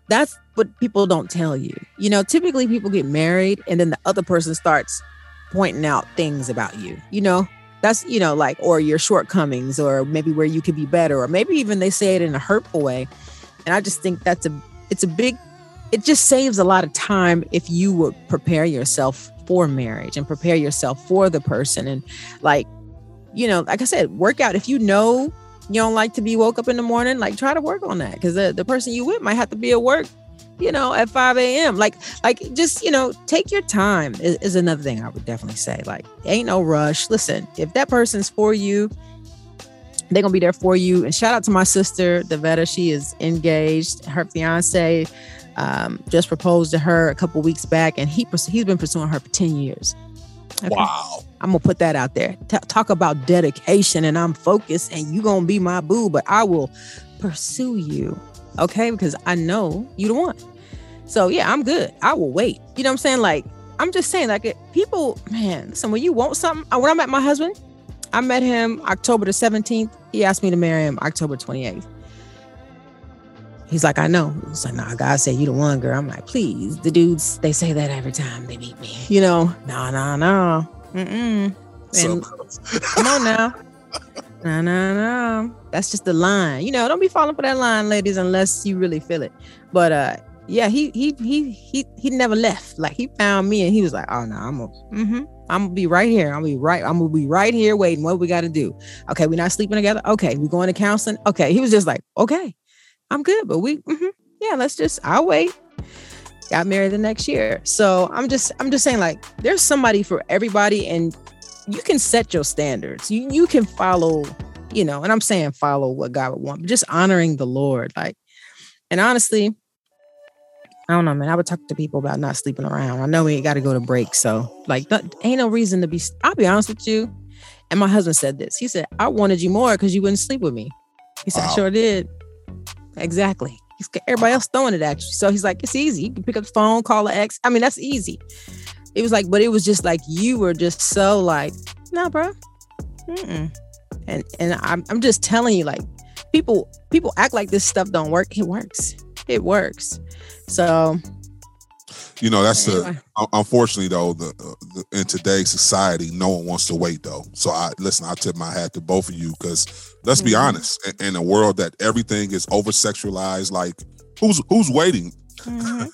that's what people don't tell you. You know, typically people get married and then the other person starts pointing out things about you. You know, that's you know like or your shortcomings or maybe where you could be better or maybe even they say it in a hurtful way. And I just think that's a it's a big it just saves a lot of time if you would prepare yourself for marriage and prepare yourself for the person and like you know like i said work out. If you know you don't like to be woke up in the morning like try to work on that because the, the person you with might have to be at work you know at 5 a.m like like just you know take your time is, is another thing i would definitely say. Like ain't no rush. Listen if that person's for you they're gonna be there for you. And shout out to my sister devetta she is engaged. Her fiance um, just proposed to her a couple weeks back, and he he's been pursuing her for ten years. Okay? Wow. I'm gonna put that out there. T- talk about dedication, and I'm focused, and you gonna be my boo, but I will pursue you, okay? Because I know you the one. So yeah, I'm good. I will wait. You know what I'm saying? Like I'm just saying, like people, man. Listen, when you want something, uh, when I met my husband, I met him October the 17th. He asked me to marry him October 28th. He's like, I know. He's like, nah, God said you the one, girl. I'm like, please. The dudes, they say that every time they meet me. You know, no, no, no. Mm-mm. And come on now. No, no, no. That's just the line. You know, don't be falling for that line, ladies, unless you really feel it. But uh, yeah, he he he he he never left. Like he found me and he was like, oh no, I'm gonna mm-hmm. I'm gonna be right here. I'm gonna be right. I'm gonna be right here waiting. What we gotta do? Okay, we're not sleeping together. Okay, we going to counseling. Okay. He was just like, okay. I'm good, but we, mm-hmm, yeah, let's just, I'll wait. Got married the next year. So I'm just, I'm just saying, like, there's somebody for everybody, and you can set your standards. You you can follow, you know, and I'm saying follow what God would want, but just honoring the Lord. Like, and honestly, I don't know, man. I would talk to people about not sleeping around. I know we got to go to break, so like, not, ain't no reason to be. I'll be honest with you. And my husband said this. He said, "I wanted you more because you wouldn't sleep with me." He said, wow. "I sure did." Exactly. Everybody else throwing it at you. So he's like, it's easy. You can pick up the phone, call an ex. I mean, that's easy. It was like, but it was just like you were just so like, nah, bro. Mm-mm. And and I'm I'm just telling you, like, people people act like this stuff don't work. It works. It works. So you know that's anyway. the unfortunately though the, the, in today's society no one wants to wait though so i listen i tip my hat to both of you because let's mm-hmm. be honest in, in, a world that everything is over sexualized like who's who's waiting mm-hmm.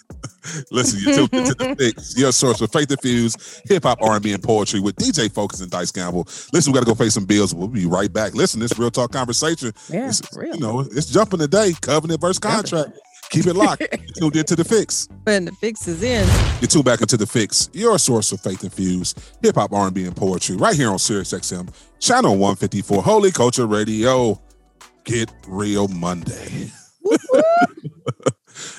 listen you tuned into the fix your source for faith infused hip-hop r&b and poetry with dj focus and dice gamble listen we gotta go pay some bills we'll be right back listen this real talk conversation yeah, it's, real. you know it's jumping today covenant versus contract Keep it locked. you tuned into the fix. When the fix is in. You tune back into the fix, your source of faith infused hip hop, R and B, and poetry, right here on Sirius XM, channel 154, Holy Culture Radio. Get real Monday.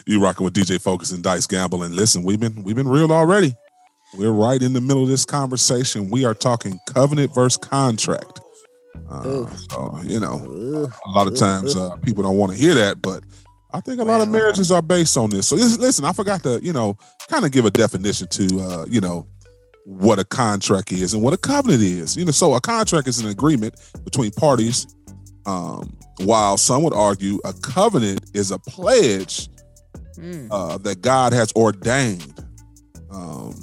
you rocking with DJ Focus and Dice Gamble, and listen, we've been we've been real already. We're right in the middle of this conversation. We are talking covenant versus contract. Uh, so you know, a lot of times uh, people don't want to hear that, but I think a lot of marriages are based on this. So listen, I forgot to, you know, kind of give a definition to, uh, you know, what a contract is and what a covenant is. You know, so a contract is an agreement between parties. Um, while some would argue a covenant is a pledge mm. uh, that God has ordained. Um,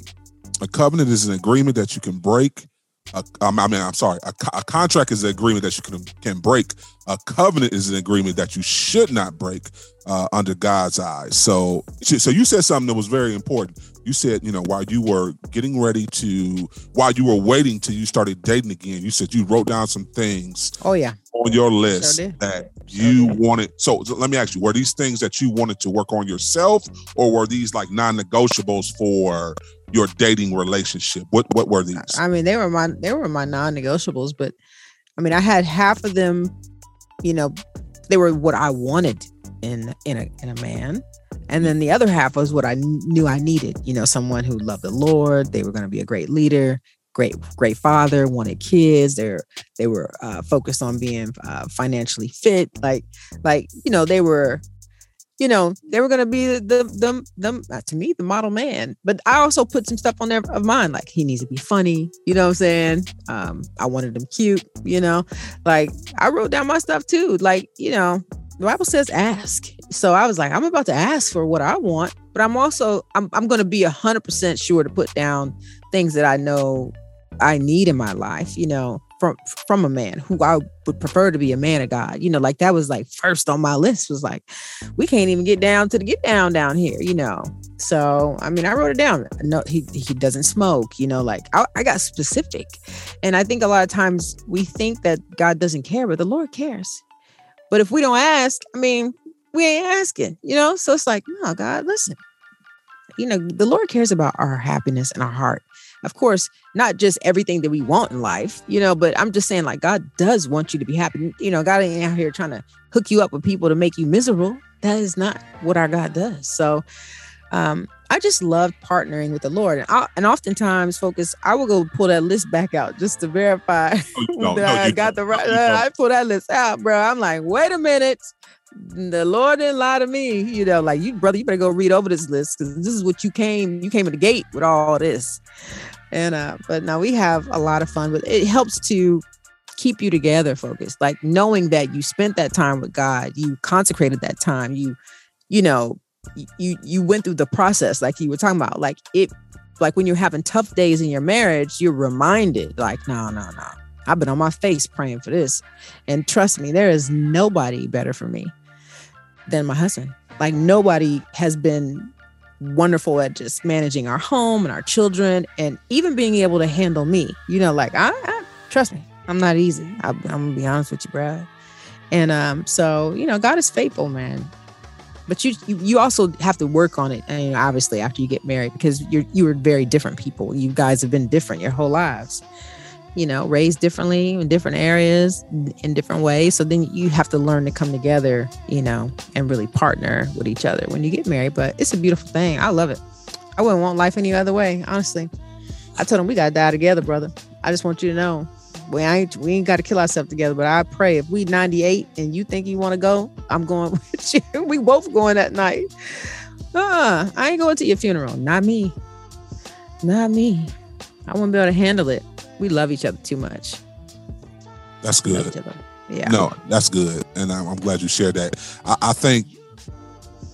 a covenant is an agreement that you can break a, um, I mean, I'm sorry. A, a, contract is an agreement that you can can break. A covenant is an agreement that you should not break uh, under God's eyes. So, so you said something that was very important. You said, you know, while you were getting ready to, while you were waiting till you started dating again, you said you wrote down some things. Oh yeah. On your list sure that you sure wanted. So, so let me ask you: Were these things that you wanted to work on yourself, or were these like non-negotiables for your dating relationship? What what were these? I mean, they were my they were my non-negotiables, but I mean, I had half of them, you know, they were what I wanted in in a in a man. And then the other half was what I knew I needed, you know, someone who loved the Lord, they were going to be a great leader, great great father, wanted kids, they're they were uh, focused on being uh, financially fit, like like you know, they were you know, they were gonna be the the the, uh, to me the model man. But I also put some stuff on there of mine, like he needs to be funny. You know what I'm saying? Um, I wanted him cute. You know, like I wrote down my stuff too. Like you know, the Bible says ask. So I was like, I'm about to ask for what I want, but I'm also I'm I'm gonna be hundred percent sure to put down things that I know I need in my life. You know, from from a man who I would prefer to be a man of God. You know, like that was like first on my list was like, we can't even get down to the get down down here, you know. So I mean, I wrote it down. No, he he doesn't smoke, you know, like I, I got specific. And I think a lot of times we think that God doesn't care, but the Lord cares. But if we don't ask, I mean, we ain't asking, you know? So it's like, no, God, listen. You know, the Lord cares about our happiness and our heart of course, not just everything that we want in life, you know, but I'm just saying, like, God does want you to be happy. You know, God ain't out here trying to hook you up with people to make you miserable. That is not what our God does. So, um, I just love partnering with the Lord, and, I, and oftentimes, focus. I will go pull that list back out just to verify no, that no, I got the right. No, I pull that list out, bro. I'm like, wait a minute, the Lord didn't lie to me. You know, like you, brother, you better go read over this list because this is what you came. You came at the gate with all this. And uh, but now we have a lot of fun with it. helps to keep you together focused. Like knowing that you spent that time with God, you consecrated that time, you, you know, you you went through the process like you were talking about. Like it like when you're having tough days in your marriage, you're reminded, like, no, no, no. I've been on my face praying for this. And trust me, there is nobody better for me than my husband. Like nobody has been wonderful at just managing our home and our children and even being able to handle me. You know, like I, I trust me, I'm not easy. I, am gonna be honest with you, Brad. And um, so you know, God is faithful, man. But you, you, you also have to work on it, and obviously after you get married, because you're you are very different people. You guys have been different your whole lives you know, raised differently in different areas in different ways. So then you have to learn to come together, you know, and really partner with each other when you get married. But it's a beautiful thing. I love it. I wouldn't want life any other way, honestly. I told him we gotta die together, brother. I just want you to know. We ain't we ain't gotta kill ourselves together, but I pray if we 98 and you think you want to go, I'm going with you. we both going that night. Uh, I ain't going to your funeral. Not me. Not me. I won't be able to handle it we love each other too much. That's good. Yeah. No, that's good, and I'm, I'm glad you shared that. I, I think.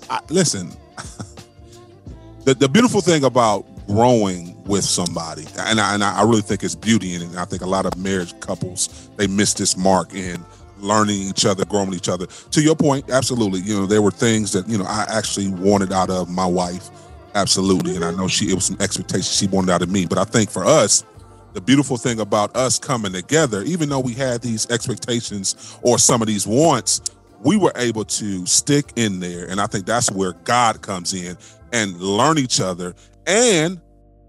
I, listen, the the beautiful thing about growing with somebody, and I, and I really think it's beauty in it. And I think a lot of marriage couples they miss this mark in learning each other, growing each other. To your point, absolutely. You know, there were things that you know I actually wanted out of my wife, absolutely, and I know she it was some expectations she wanted out of me. But I think for us, the beautiful thing about us coming together, even though we had these expectations or some of these wants, we were able to stick in there. And I think that's where God comes in and learn each other. And,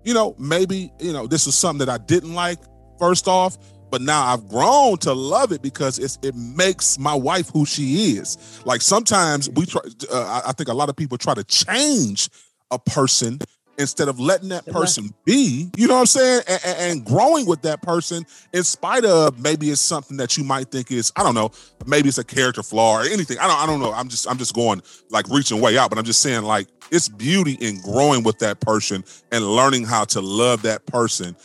you know, maybe, you know, this is something that I didn't like first off, but now I've grown to love it because it's, it makes my wife who she is. Like sometimes we try, uh, I think a lot of people try to change a person instead of letting that person be, you know what I'm saying? And, and, growing with that person in spite of maybe it's something that you might think is, I don't know, maybe it's a character flaw or anything. I don't, I don't know. I'm just, I'm just going like reaching way out, but I'm just saying like it's beauty in growing with that person and learning how to love that person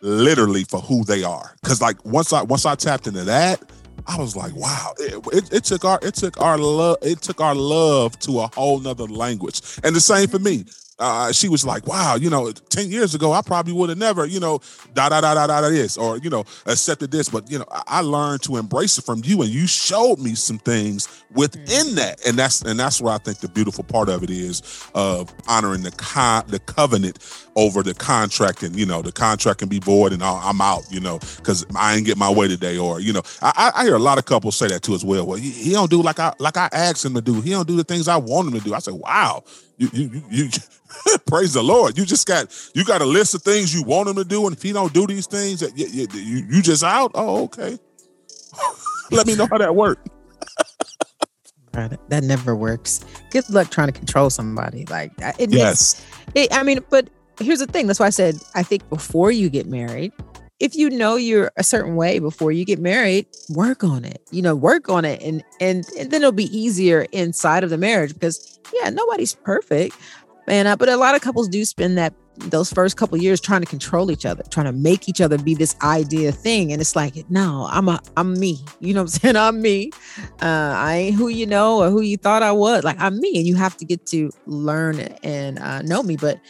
literally for who they are. Cause like once I, once I tapped into that, I was like, wow, it, it, it, took our it took our love it took our love to a whole nother language. And the same for me uh, she was like, wow, you know, 10 years ago, I probably would have never, you know, da da da da da this or, you know, accepted this. But, you know, I learned to embrace it from you and you showed me some things within mm. that. And that's and that's where I think the beautiful part of it is of honoring the con the covenant over the contract and, you know, the contract can be void and I'm out, you know, because I ain't get my way today. Or, you know, I, I hear a lot of couples say that too as well. Well, he, he don't do like I like I asked him to do. He don't do the things I want him to do. I said, wow, you you you, praise the Lord. You just got you got a list of things you want him to do, and if he don't do these things, you, you, you just out. Oh, okay. Let me know how that worked. that never works. Good luck trying to control somebody. Like it, yes, it, I mean, but here's the thing. That's why I said I think before you get married, if you know you're a certain way before you get married, work on it. You know, work on it, and and, and then it'll be easier inside of the marriage because yeah, nobody's perfect, man. Uh, but a lot of couples do spend that those first couple years trying to control each other, trying to make each other be this idea thing. And it's like, no, I'm a I'm me. You know what I'm saying? I'm me. Uh, I ain't who you know or who you thought I was. Like I'm me. And you have to get to learn and uh, know me. But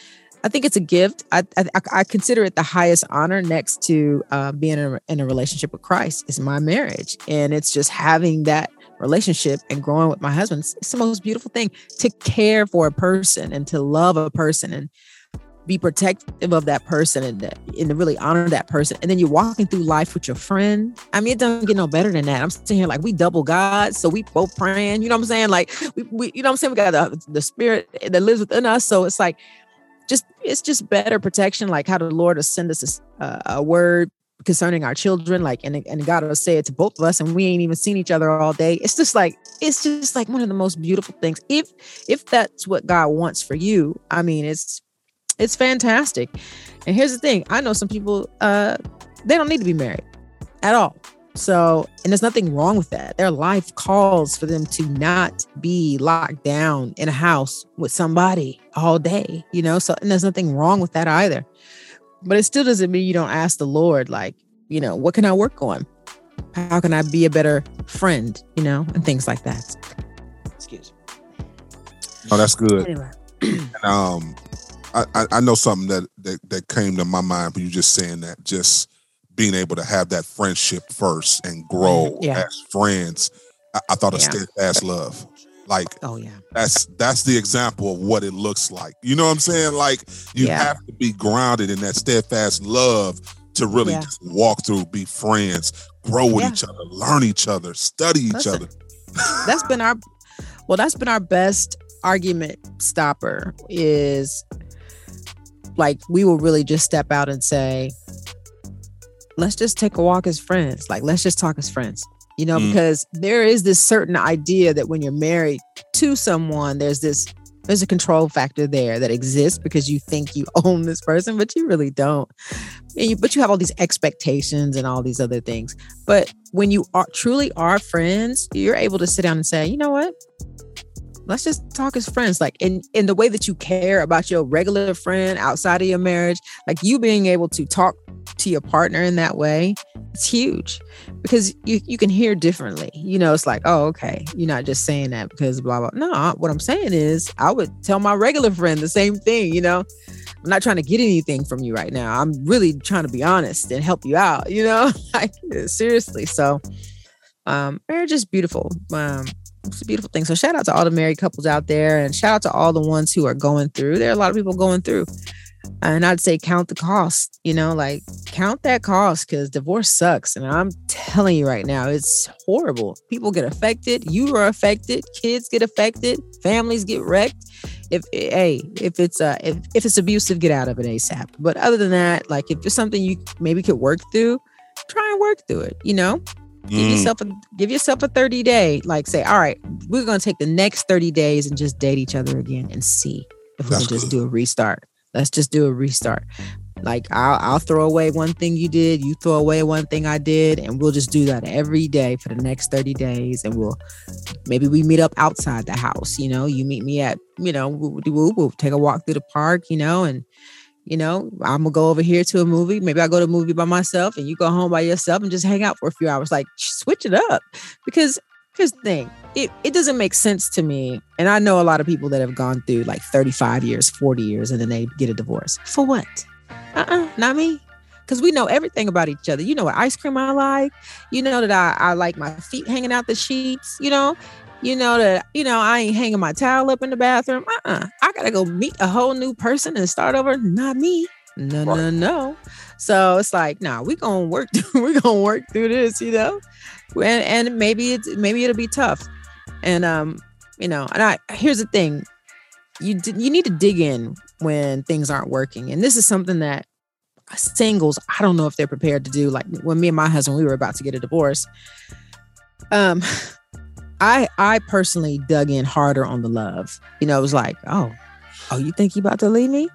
I think it's a gift. I I, I consider it the highest honor next to uh, being in a, in a relationship with Christ is my marriage, and it's just having that relationship and growing with my husband. It's the most beautiful thing to care for a person and to love a person and be protective of that person and, and to really honor that person. And then you're walking through life with your friend. I mean, it doesn't get no better than that. I'm sitting here like we double God, so we both praying. You know what I'm saying? Like we, we you know what I'm saying? We got the, the spirit that lives within us. So it's like just it's just better protection, like how the Lord will send us a, a word concerning our children, like and and God will say it to both of us, and we ain't even seen each other all day. It's just like it's just like one of the most beautiful things. If if that's what God wants for you, I mean, it's it's fantastic. And here's the thing: I know some people uh they don't need to be married at all. So, and there's nothing wrong with that. Their life calls for them to not be locked down in a house with somebody all day, you know? So, and there's nothing wrong with that either. But it still doesn't mean you don't ask the Lord, like, you know, what can I work on? How can I be a better friend, you know, and things like that. Excuse me. Oh, that's good. Anyway. um, I, I know something that, that that came to my mind when you just saying that. Just being able to have that friendship first and grow mm-hmm. yeah. as friends. I, I thought of yeah. steadfast love. Like, oh yeah, that's that's the example of what it looks like. You know what I'm saying? Like, you yeah. have to be grounded in that steadfast love to really yeah. just walk through, be friends, grow with each other, learn each other, study each Listen, other. that's been our well, that's been our best argument stopper. Is like we will really just step out and say, let's just take a walk as friends. Like, let's just talk as friends, you know, mm. because there is this certain idea that when you're married to someone, there's this, there's a control factor there that exists because you think you own this person, but you really don't. You, but you have all these expectations and all these other things. But when you are truly are friends, you're able to sit down and say, you know what? let's just talk as friends like in in the way that you care about your regular friend outside of your marriage like you being able to talk to your partner in that way, it's huge because you, you can hear differently. You know, it's like, oh, okay, you're not just saying that because blah, blah. No, what I'm saying is I would tell my regular friend the same thing, you know. I'm not trying to get anything from you right now. I'm really trying to be honest and help you out, you know, like seriously. So, um, marriage is beautiful. Um, it's a beautiful thing. So shout out to all the married couples out there and shout out to all the ones who are going through. There are a lot of people going through and I'd say count the cost, you know, like count that cost because divorce sucks. And I'm telling you right now, it's horrible. People get affected, you are affected, kids get affected, families get wrecked. If hey, if it's uh if, if it's abusive, get out of it ASAP. But other than that, like if it's something you maybe could work through, try and work through it, you know? Give mm. yourself a give yourself a 30 day, like say, all right, we're gonna take the next 30 days and just date each other again and see if we can just good. do a restart. Let's just do a restart. Like I'll, I'll throw away one thing you did, you throw away one thing I did, and we'll just do that every day for the next 30 days. And we'll maybe we meet up outside the house, you know, you meet me at, you know, we'll, we'll take a walk through the park, you know, and you know, I'm gonna go over here to a movie. Maybe I go to a movie by myself and you go home by yourself and just hang out for a few hours. Like switch it up. Because here's the thing it, it doesn't make sense to me. And I know a lot of people that have gone through like 35 years, 40 years, and then they get a divorce. For what? Uh uh-uh, uh not me. Because we know everything about each other. You know what ice cream I like. You know that I, I like my feet hanging out the sheets. You know, you know that you know I ain't hanging my towel up in the bathroom. Uh uh I gotta go meet a whole new person and start over. Not me. No, no, no. So it's like, nah, we gonna work. we gonna work through this, you know, and and maybe it's maybe it'll be tough. And um, you know, and I here's the thing, you you need to dig in when things aren't working, and this is something that singles I don't know if they're prepared to do. Like when me and my husband we were about to get a divorce, um, I I personally dug in harder on the love. You know, it was like, oh, oh, you think you about to leave me?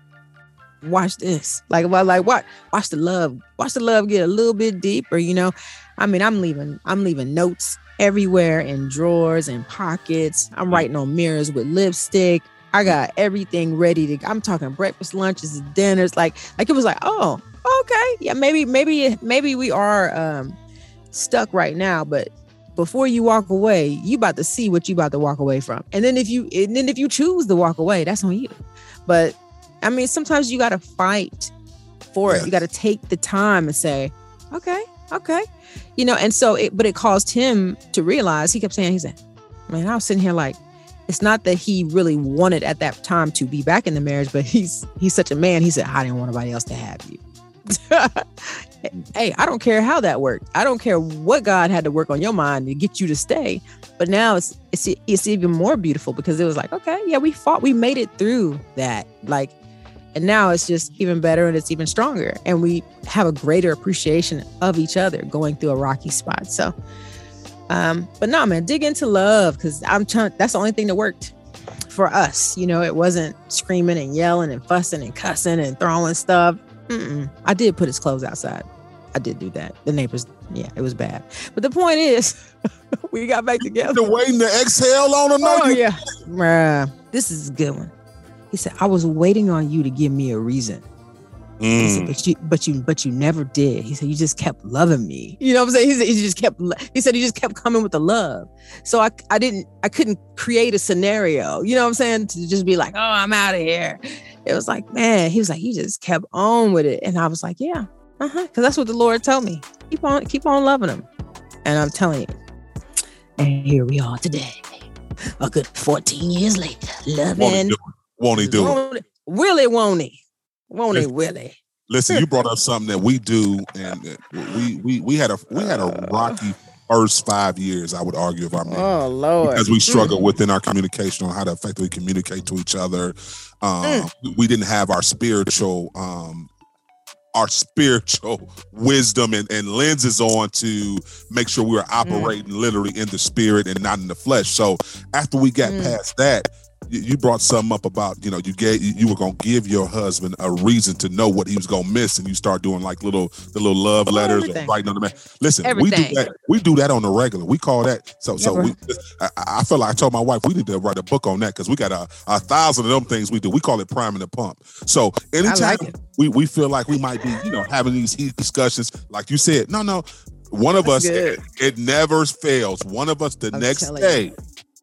watch this. Like, well, like what? Watch the love. Watch the love get a little bit deeper. You know, I mean, I'm leaving. I'm leaving notes everywhere in drawers and pockets. I'm writing on mirrors with lipstick. I got everything ready to. I'm talking breakfast, lunches, dinners. Like, like it was like, oh, okay, yeah, maybe, maybe, maybe we are um stuck right now, but before you walk away, you about to see what you about to walk away from. And then if you and then if you choose to walk away, that's on you. But I mean, sometimes you got to fight for it. You got to take the time and say, okay, okay, you know. And so, it, but it caused him to realize. He kept saying, he said, "Man, I was sitting here like." It's not that he really wanted at that time to be back in the marriage, but he's he's such a man. He said, "I didn't want nobody else to have you." hey, I don't care how that worked. I don't care what God had to work on your mind to get you to stay. But now it's it's it's even more beautiful because it was like, okay, yeah, we fought, we made it through that. Like, and now it's just even better and it's even stronger, and we have a greater appreciation of each other going through a rocky spot. So, um, but no, man, dig into love because I'm trying. That's the only thing that worked for us. You know, it wasn't screaming and yelling and fussing and cussing and throwing stuff Mm-mm. I did put his clothes outside. I did do that. The neighbors, yeah, it was bad. But the point is, we got back together. The waiting to exhale on him. Oh yeah, Bruh, this is a good one. He said, "I was waiting on you to give me a reason." Mm. Said, but you, but you, but you never did. He said, you just kept loving me. You know what I'm saying? He said, he just kept. He said, he just kept coming with the love. So I, I didn't, I couldn't create a scenario. You know what I'm saying? To just be like, oh, I'm out of here it was like, man, he was like, he just kept on with it. And I was like, yeah, uh-huh. Cause that's what the Lord told me. Keep on, keep on loving him. And I'm telling you. And here we are today. A good 14 years later. Loving. Won't he do it? Won't, will it, won't he? Won't he, will he? Listen, you brought up something that we do, and we we we had a we had a rocky first five years, I would argue, of our marriage. Oh Lord, because we struggle within our communication on how to effectively communicate to each other. Um, mm. We didn't have our spiritual, um, our spiritual wisdom and, and, lenses on to make sure we were mm. operating mm. literally in the spirit and not in the flesh. So after we got mm. past that, you brought something up about you know you gave you were gonna give your husband a reason to know what he was gonna miss, and you start doing like little the little love oh, letters or writing on the man. Listen, everything. we do that. We do that on the regular. We call that so. So we. I, I feel like I told my wife we need to write a book on that because we got a, a thousand of them things we do. We call it priming the pump. So anytime like we we feel like we might be you know having these heat discussions, like you said, no, no, one of That's us it, it, never fails. One of us the I'm next day. You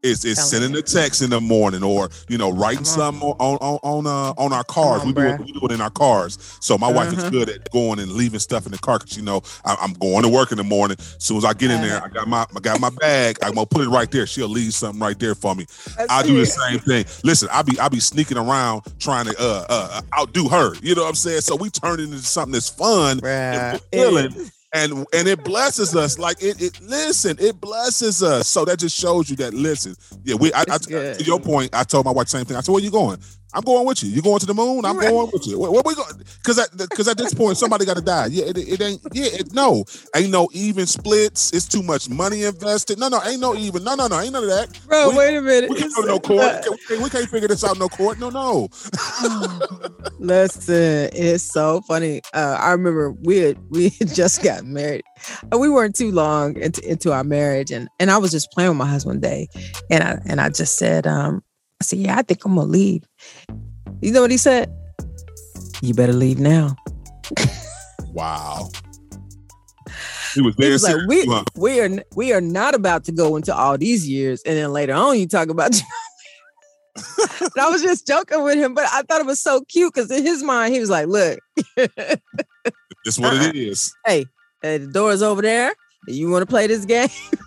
is is sending a text in the morning or you know writing something on on on uh, on our cars. On, we, do it, we do it in our cars. So my uh-huh. wife is uh-huh. good at going and leaving stuff in the car because you know I, am going to work in the morning. As soon as I get in there, I got my I got my bag. I'm gonna put it right there. She'll leave something right there for me. I do the same thing. Listen, I be I be sneaking around trying to uh, uh outdo her. You know what I'm saying? So we turn it into something that's fun and fulfilling and and it blesses us. Like it, it listen, it blesses us. So that just shows you that listen. Yeah, we. I, I, to your point, I told my wife the same thing. I said, "Where you going?" I'm going with you. You going to the moon? I'm right. going with you. Where, where we going? Because at because at this point somebody got to die. Yeah, it, it ain't. Yeah, it, no, ain't no even splits. It's too much money invested. No, no, ain't no even. No, no, no, ain't none of that. Bro, we, wait a minute. We can't go to no court. We can't, we can't figure this out. No court. No, no. Listen, it's so funny. Uh, I remember we had, we had just got married. We weren't too long into, into our marriage, and and I was just playing with my husband day, and I and I just said, um, I said, Yeah, I think I'm gonna leave. You know what he said? You better leave now. wow. He was there. He was like, we, we are we are not about to go into all these years, and then later on you talk about. and I was just joking with him, but I thought it was so cute because in his mind he was like, "Look, it's what uh-uh. it is." Hey, hey, the door is over there. You want to play this game?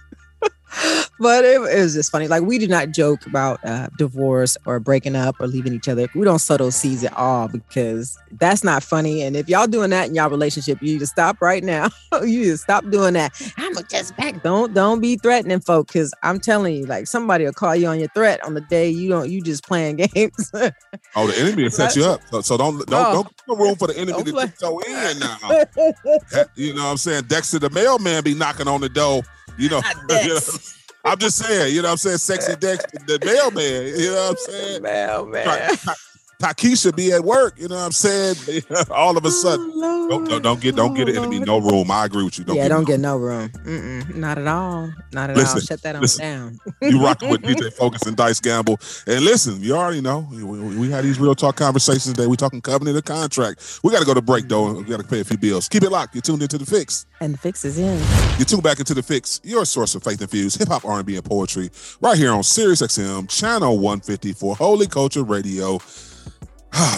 but it, it, was just funny. Like we do not joke about uh, divorce or breaking up or leaving each other. We don't sow those seeds at all because that's not funny. And if y'all doing that in y'all relationship, you need to stop right now. you need to stop doing that. I'm just back. Don't don't be threatening folk because I'm telling you, like somebody will call you on your threat on the day you don't you just playing games. oh, the enemy will set you up. So, so don't don't oh, don't room for the enemy to go in now. you know what I'm saying? Dexter the mailman be knocking on the door you know, you know, I'm just saying, you know I'm saying? Sexy Dex, the mailman, you know what I'm saying? Mailman. Try, Takesha be at work. You know what I'm saying? All of a oh, sudden, Oh, don't, don't, don't get don't get it. It'll be no room. I agree with you. Don't yeah, get don't no get no room. Mm-mm, not at all. Not at all. Shut that on listen. down. you rocking with DJ Focus and Dice Gamble. And listen, you already know we, we, we had these real talk conversations today. We talking covenant of contract. We got to go to break though. We got to pay a few bills. Keep it locked. You're tuned into the fix. And the fix is in. You tune back into the fix, your source of faith infused hip hop, R&B, and poetry, right here on Sirius XM, channel 154, Holy Culture Radio.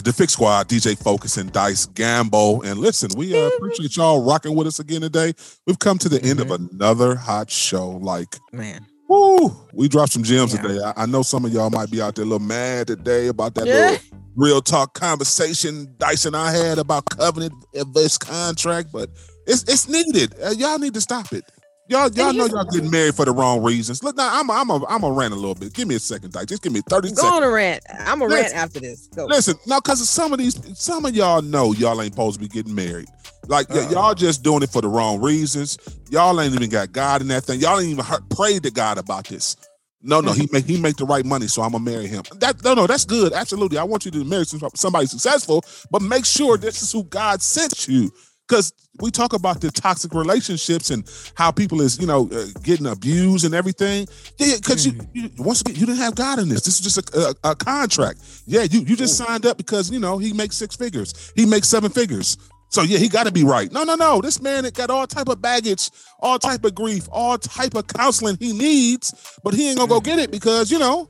The Fix Squad, DJ Focus and Dice Gamble. And listen, we uh, appreciate y'all rocking with us again today. We've come to the end of another hot show. Like, Man. woo, we dropped some gems Yeah. today. I, I know some of y'all might be out there a little mad today about that Yeah. little real talk conversation Dice and I had about covenant of this contract, but it's it's needed. Uh, y'all need to stop it. Y'all, y'all know y'all getting married for the wrong reasons. Look, now I'm a, I'm a, I'm a rant a little bit. Give me a second, Dice. Just give me 30 Go seconds. on a rant. I'm a rant after this. Go. Listen, now because some of these, some of y'all know y'all ain't supposed to be getting married. Like y- Uh-uh. y'all just doing it for the wrong reasons. Y'all ain't even got God in that thing. Y'all ain't even heard, prayed to God about this. No, no, he mm-hmm. make he make the right money, so I'm gonna marry him. That no, no, that's good. Absolutely, I want you to marry somebody successful, but make sure this is who God sent you. Because we talk about the toxic relationships and how people is you know uh, getting abused and everything. Yeah, because you, you once again you didn't have God in this. This is just a, a, a contract. Yeah, you you just signed up because you know he makes six figures. He makes seven figures. So yeah, he got to be right. No, no, no. This man got all type of baggage, all type of grief, all type of counseling he needs, but he ain't gonna go get it because you know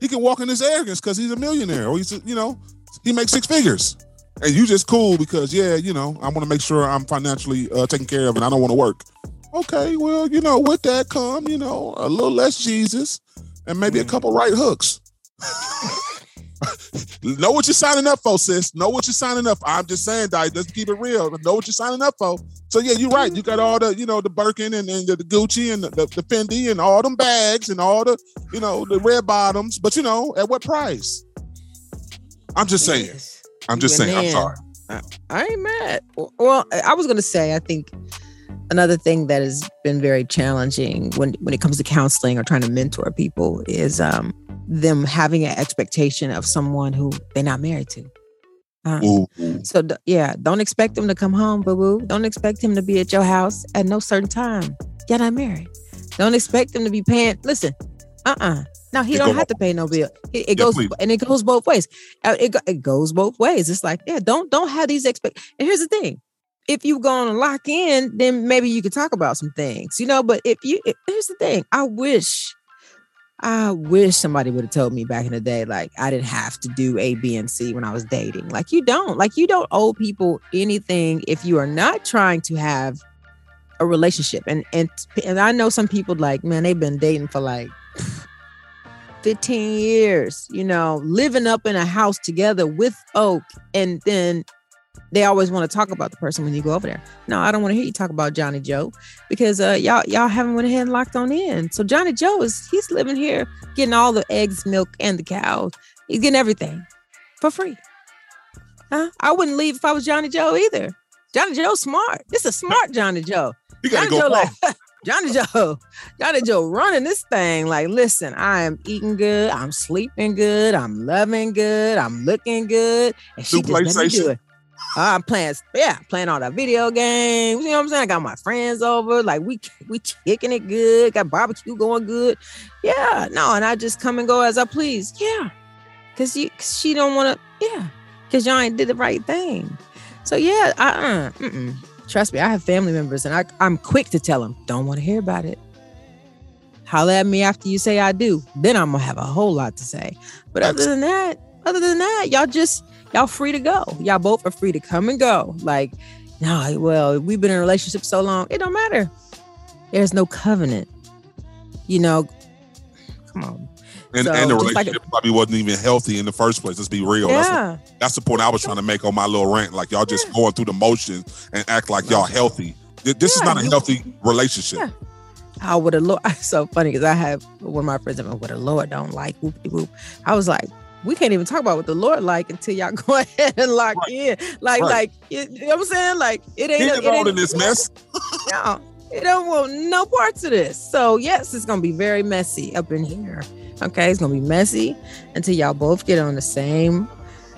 he can walk in his arrogance because he's a millionaire or he's you know he makes six figures, and you just cool because yeah, you know I want to make sure I'm financially uh, taken care of and I don't want to work. Okay, well you know with that come you know a little less Jesus and maybe a couple right hooks. know what you're signing up for, sis. Know what you're signing up. For. I'm just saying, Dice, let's keep it real. Know what you're signing up for. So yeah, you're right. You got all the, you know, the Birkin and, and the, the Gucci and the, the, the Fendi and all them bags and all the, you know, the red bottoms. But you know, at what price? I'm just saying. Yes. I'm just saying. I'm sorry. I ain't mad. Well, I was gonna say, I think another thing that has been very challenging when when it comes to counseling or trying to mentor people is um them having an expectation of someone who they're not married to. Ooh. so d- yeah, don't expect them to come home, boo boo. Don't expect him to be at your house at no certain time. You're not married. Don't expect them to be paying. Listen, uh uh No, he It don't have to pay no bill. It, it Yeah, goes please. and it goes both ways. Uh, It, it goes both ways. It's like yeah, don't don't have these expect. And here's the thing: if you're gonna lock in, then maybe you could talk about some things, you know. But if you, if, here's the thing: I wish, I wish somebody would have told me back in the day, like I didn't have to do A, B, and C when I was dating. Like you don't, like you don't owe people anything if you are not trying to have a relationship. And and and I know some people like, man, they've been dating for like 15 years, you know, living up in a house together with Oak, and then they always want to talk about the person when you go over there. No, I don't want to hear you talk about Johnny Joe because uh, y'all y'all haven't went ahead and locked on in. So Johnny Joe is he's living here, getting all the eggs, milk, and the cows. He's getting everything for free. Huh? I wouldn't leave if I was Johnny Joe either. Johnny Joe's smart. This is smart Johnny Joe. You gotta Johnny go. Joe home. like Johnny Joe, Johnny Joe running this thing. Like, listen, I am eating good, I'm sleeping good, I'm loving good, I'm looking good, and she New just let me do it. I'm playing, yeah, playing all the video games. You know what I'm saying? I got my friends over, like we we kicking it good, got barbecue going good. Yeah, no, and I just come and go as I please. Yeah, cause you, cause she don't want to. Yeah, cause y'all ain't did the right thing. So yeah, uh, mm-mm. Trust me, I have family members, and I I'm quick to tell them, don't want to hear about it. Holler at me after you say I do, then I'm gonna have a whole lot to say. But other than that, other than that, y'all just y'all free to go. Y'all both are free to come and go. Like, no, well, we've been in a relationship so long, it don't matter. There's no covenant. You know, come on. And, So, and the just like- relationship probably wasn't even healthy in the first place. Let's be real. That's, Yeah. that's the point I was trying to make on my little rant. Like y'all just going through the motions and act like y'all healthy. Th- This is not a healthy relationship. Yeah. How would the Lord? So funny because I have one of my friends. I'm like, What a Lord don't like. Whoop whoop. I was like, we can't even talk about what the Lord like until y'all go ahead and lock in. Like, Right. like you you know what I'm saying? Like, it ain't. He it ain't in this mess. No, it don't want no parts of this. So yes, it's gonna be very messy up in here. Okay, it's gonna be messy until y'all both get on the same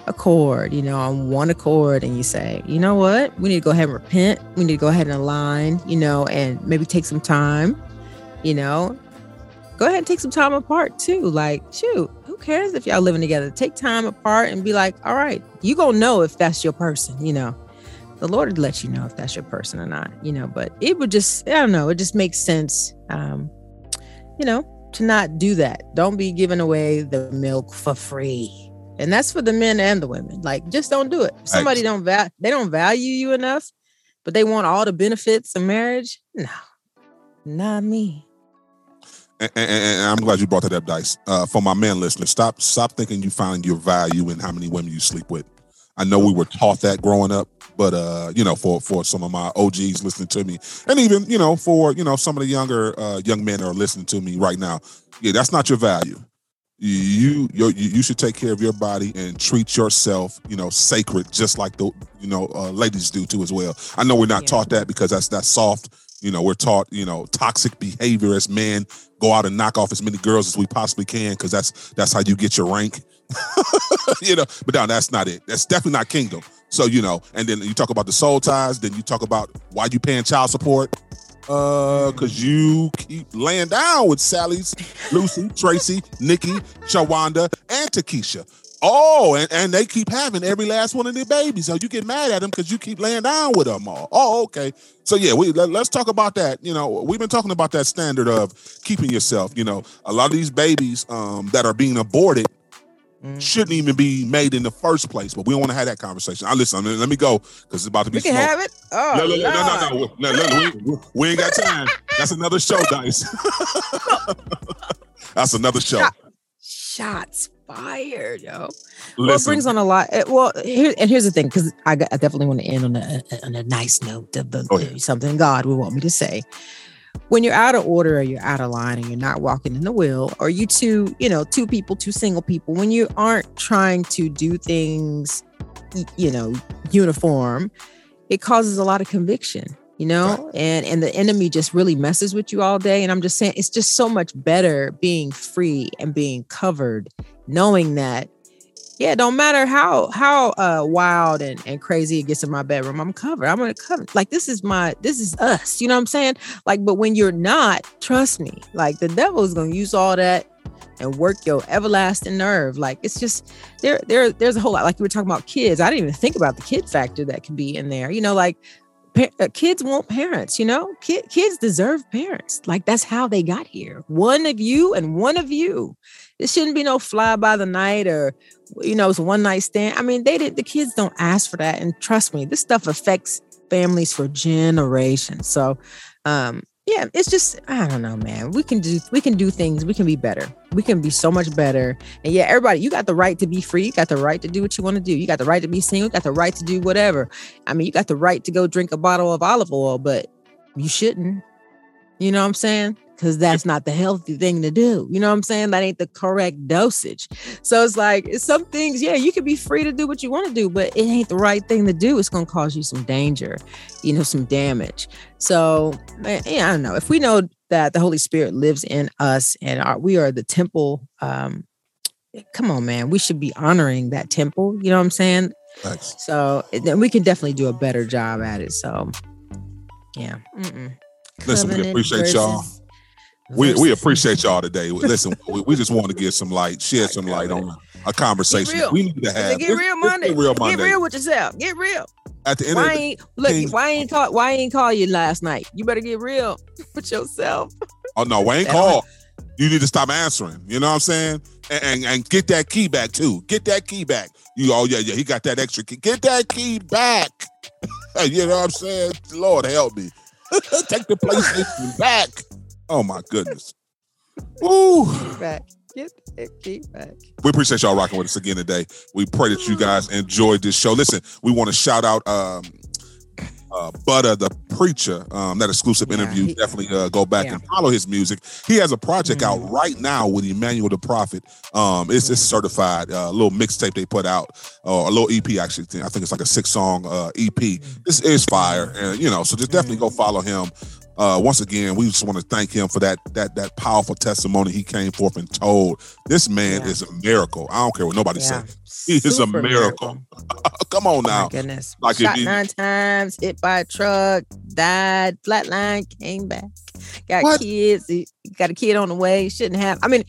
accord, you know, on one accord, and you say, you know what, we need to go ahead and repent. We need to go ahead and align, you know, and maybe take some time, you know, go ahead and take some time apart too. Like, shoot, who cares if y'all living together? Take time apart and be like, all right, you gonna know if that's your person, you know. The Lord would let you know if that's your person or not, you know. But it would just, I don't know, it just makes sense, um, you know, to not do that. Don't be giving away the milk for free and that's for the men and the women. Like, just don't do it. If somebody don't value, they don't value you enough, but they want all the benefits of marriage. No, not me. And, and, and I'm glad you brought that up, Dice. Uh, for my men listeners, stop stop thinking you find your value in how many women you sleep with. I know we were taught that growing up, but uh, you know, for for some of my OGs listening to me, and even you know, for you know, some of the younger uh, young men that are listening to me right now, yeah, that's not your value. You you you should take care of your body and treat yourself you know sacred just like the you know uh, ladies do too as well. I know we're not yeah. taught that because that's that's soft. You know we're taught you know toxic behavior as men. Go out and knock off as many girls as we possibly can because that's that's how you get your rank you know but now that's not it that's definitely not kingdom so you know and then you talk about the soul ties then you talk about why you paying child support uh, cause you keep laying down with Sally's, Lucy, Tracy, Nikki, Shawanda, and Takesha. Oh, and, and they keep having every last one of their babies. So you get mad at them because you keep laying down with them all. Oh, okay. So yeah, we let, us talk about that. You know, we've been talking about that standard of keeping yourself. You know, a lot of these babies um, that are being aborted Mm-hmm. shouldn't even be made in the first place. But we don't want to have that conversation. I listen. Let me go because it's about to be. We can smoke. have it. Oh, no, no, no, no, no, no, no. We, we, ain't got time. That's another show, guys. That's another show. Shot, shots fired, yo. Well, it brings on a lot. Well, here and here's the thing, because I, I, definitely want to end on a on a nice note of the, something God would want me to say when you're out of order or you're out of line and you're not walking in the will, or you two, you know, two people, two single people, when you aren't trying to do things, you know, uniform, it causes a lot of conviction, you know, right. and and the enemy just really messes with you all day. And I'm just saying, it's just so much better being free and being covered, knowing that yeah, don't matter how how uh wild and, and crazy it gets in my bedroom, I'm covered. I'm gonna cover. Like this is my this is us. You know what I'm saying? Like, but when you're not, trust me, like the devil is gonna use all that and work your everlasting nerve. Like it's just there there there's a whole lot. Like you were talking about kids. I didn't even think about the kid factor that could be in there. You know, like Pa- uh, kids want parents, you know. Kid- kids deserve parents. Like that's how they got here. One of you and one of you. It shouldn't be no fly by the night or you know, it's one night stand. I mean, they did the kids don't ask for that. And trust me, this stuff affects families for generations. So um yeah, it's just I don't know, man. We can do we can do things. We can be better. We can be so much better. And yeah, everybody, you got the right to be free. You got the right to do what you want to do. You got the right to be single. You got the right to do whatever. I mean, you got the right to go drink a bottle of olive oil, but you shouldn't. You know what I'm saying? Because that's not the healthy thing to do. You know what I'm saying? That ain't the correct dosage. So it's like some things, yeah, you can be free to do what you want to do, but it ain't the right thing to do. It's going to cause you some danger, you know, some damage. So, eh, yeah, I don't know. If we know that the Holy Spirit lives in us and our, we are the temple, um, eh, come on, man, we should be honoring that temple. You know what I'm saying? Thanks. So eh, then we can definitely do a better job at it. So, yeah. Mm-mm. Listen, we appreciate versus- y'all we we appreciate y'all today. Listen, we, we, just want to give some light, shed some light on a conversation we need to have. Get real Monday. Get real Monday. Get real with yourself. Get real. At the end why of the ain't, look, King, why ain't call why ain't call you last night? You better get real with yourself. Oh no, Wayne called. You need to stop answering. You know what I'm saying? And, and, and get that key back too. Get that key back. You oh yeah yeah he got that extra key. Get that key back. you know what I'm saying? Lord help me. Take the PlayStation back. Oh my goodness. Woo. Back. Get it, back. We appreciate y'all rocking with us again today. We pray that you guys enjoyed this show. Listen, we want to shout out um, uh, Butta, the preacher, um, that exclusive yeah, interview. He, Definitely uh, go back yeah. and follow his music. He has a project mm-hmm. out right now with Emmanuel the Prophet. Um, it's, it's certified. Uh, a little mixtape they put out, or a little EP actually. I think it's like a six song uh, EP. Mm-hmm. This is fire, and you know, so just definitely go mm-hmm. follow him. Uh, once again, we just want to thank him for that that that powerful testimony he came forth and told. This man Yeah. is a miracle. I don't care what nobody Yeah. says. He is a Super miracle. Come on My now. goodness. Like Shot you- nine times, hit by a truck, died, flatline, came back, got What? kids, he got a kid on the way, shouldn't have. I mean,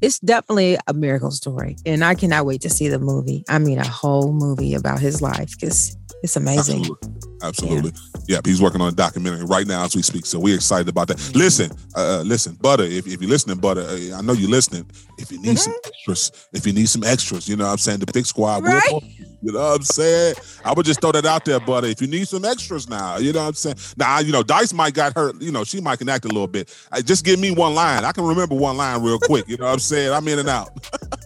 it's definitely a miracle story. And I cannot wait to see the movie. I mean, a whole movie about his life because it's amazing. Absolutely. Absolutely. Yep. He's working on a documentary right now as we speak. So we're excited about that. Mm-hmm. Listen, uh, listen, Butta, if, if you're listening, Butta, uh, I know you're listening. If you need some Mm-hmm. extras, if you need some extras, you know what I'm saying? The big squad. Right. you. You know what I'm saying? I would just throw that out there, Butta. If you need some extras now, you know what I'm saying? Now, you know, Dice might got hurt. You know, she might can act a little bit. Uh, just give me one line. I can remember one line real quick. You know what I'm saying? I'm in and out.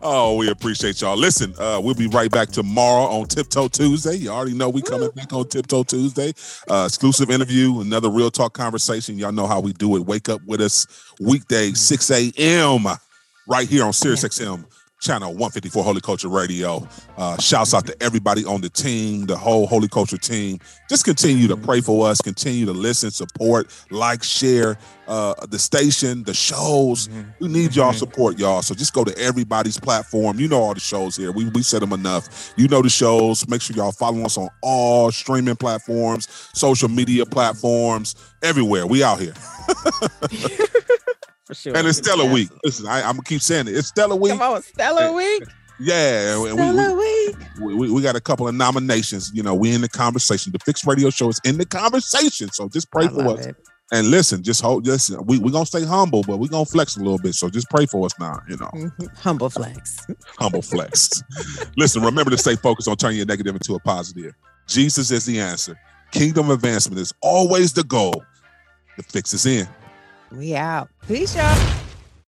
Oh, we appreciate y'all. Listen, uh, we'll be right back tomorrow on Tiptoe Tuesday. You already know we coming back on Tiptoe Tuesday. Uh, exclusive interview, another real talk conversation. Y'all know how we do it. Wake up with us weekday, 6 a.m. right here on Sirius XM channel 154 Holy Culture Radio. Uh, shouts out to everybody on the team, the whole Holy Culture team. Just continue to pray for us, continue to listen, support, like, share uh, the station, the shows. We need y'all support, y'all. So just go to everybody's platform. You know all the shows here. We we said them enough. You know the shows. Make sure y'all follow us on all streaming platforms, social media platforms, everywhere. We out here. For sure. And it's Stellar Week. Listen, I, I'm gonna keep saying it. It's Stellar Week. Come on, Stellar Week. Yeah, and we, Stellar Week. we, we, we got a couple of nominations. You know, we in the conversation. The Fixx Radio Show is in the conversation. So just pray I for us it. and listen. Just hold. Listen, we we gonna stay humble, but we gonna flex a little bit. So just pray for us now. You know, Mhm. Humble flex. humble flex. listen, remember to stay focused on turning your negative into a positive. Jesus is the answer. Kingdom advancement is always the goal. The fix is in. We out. Peace, y'all.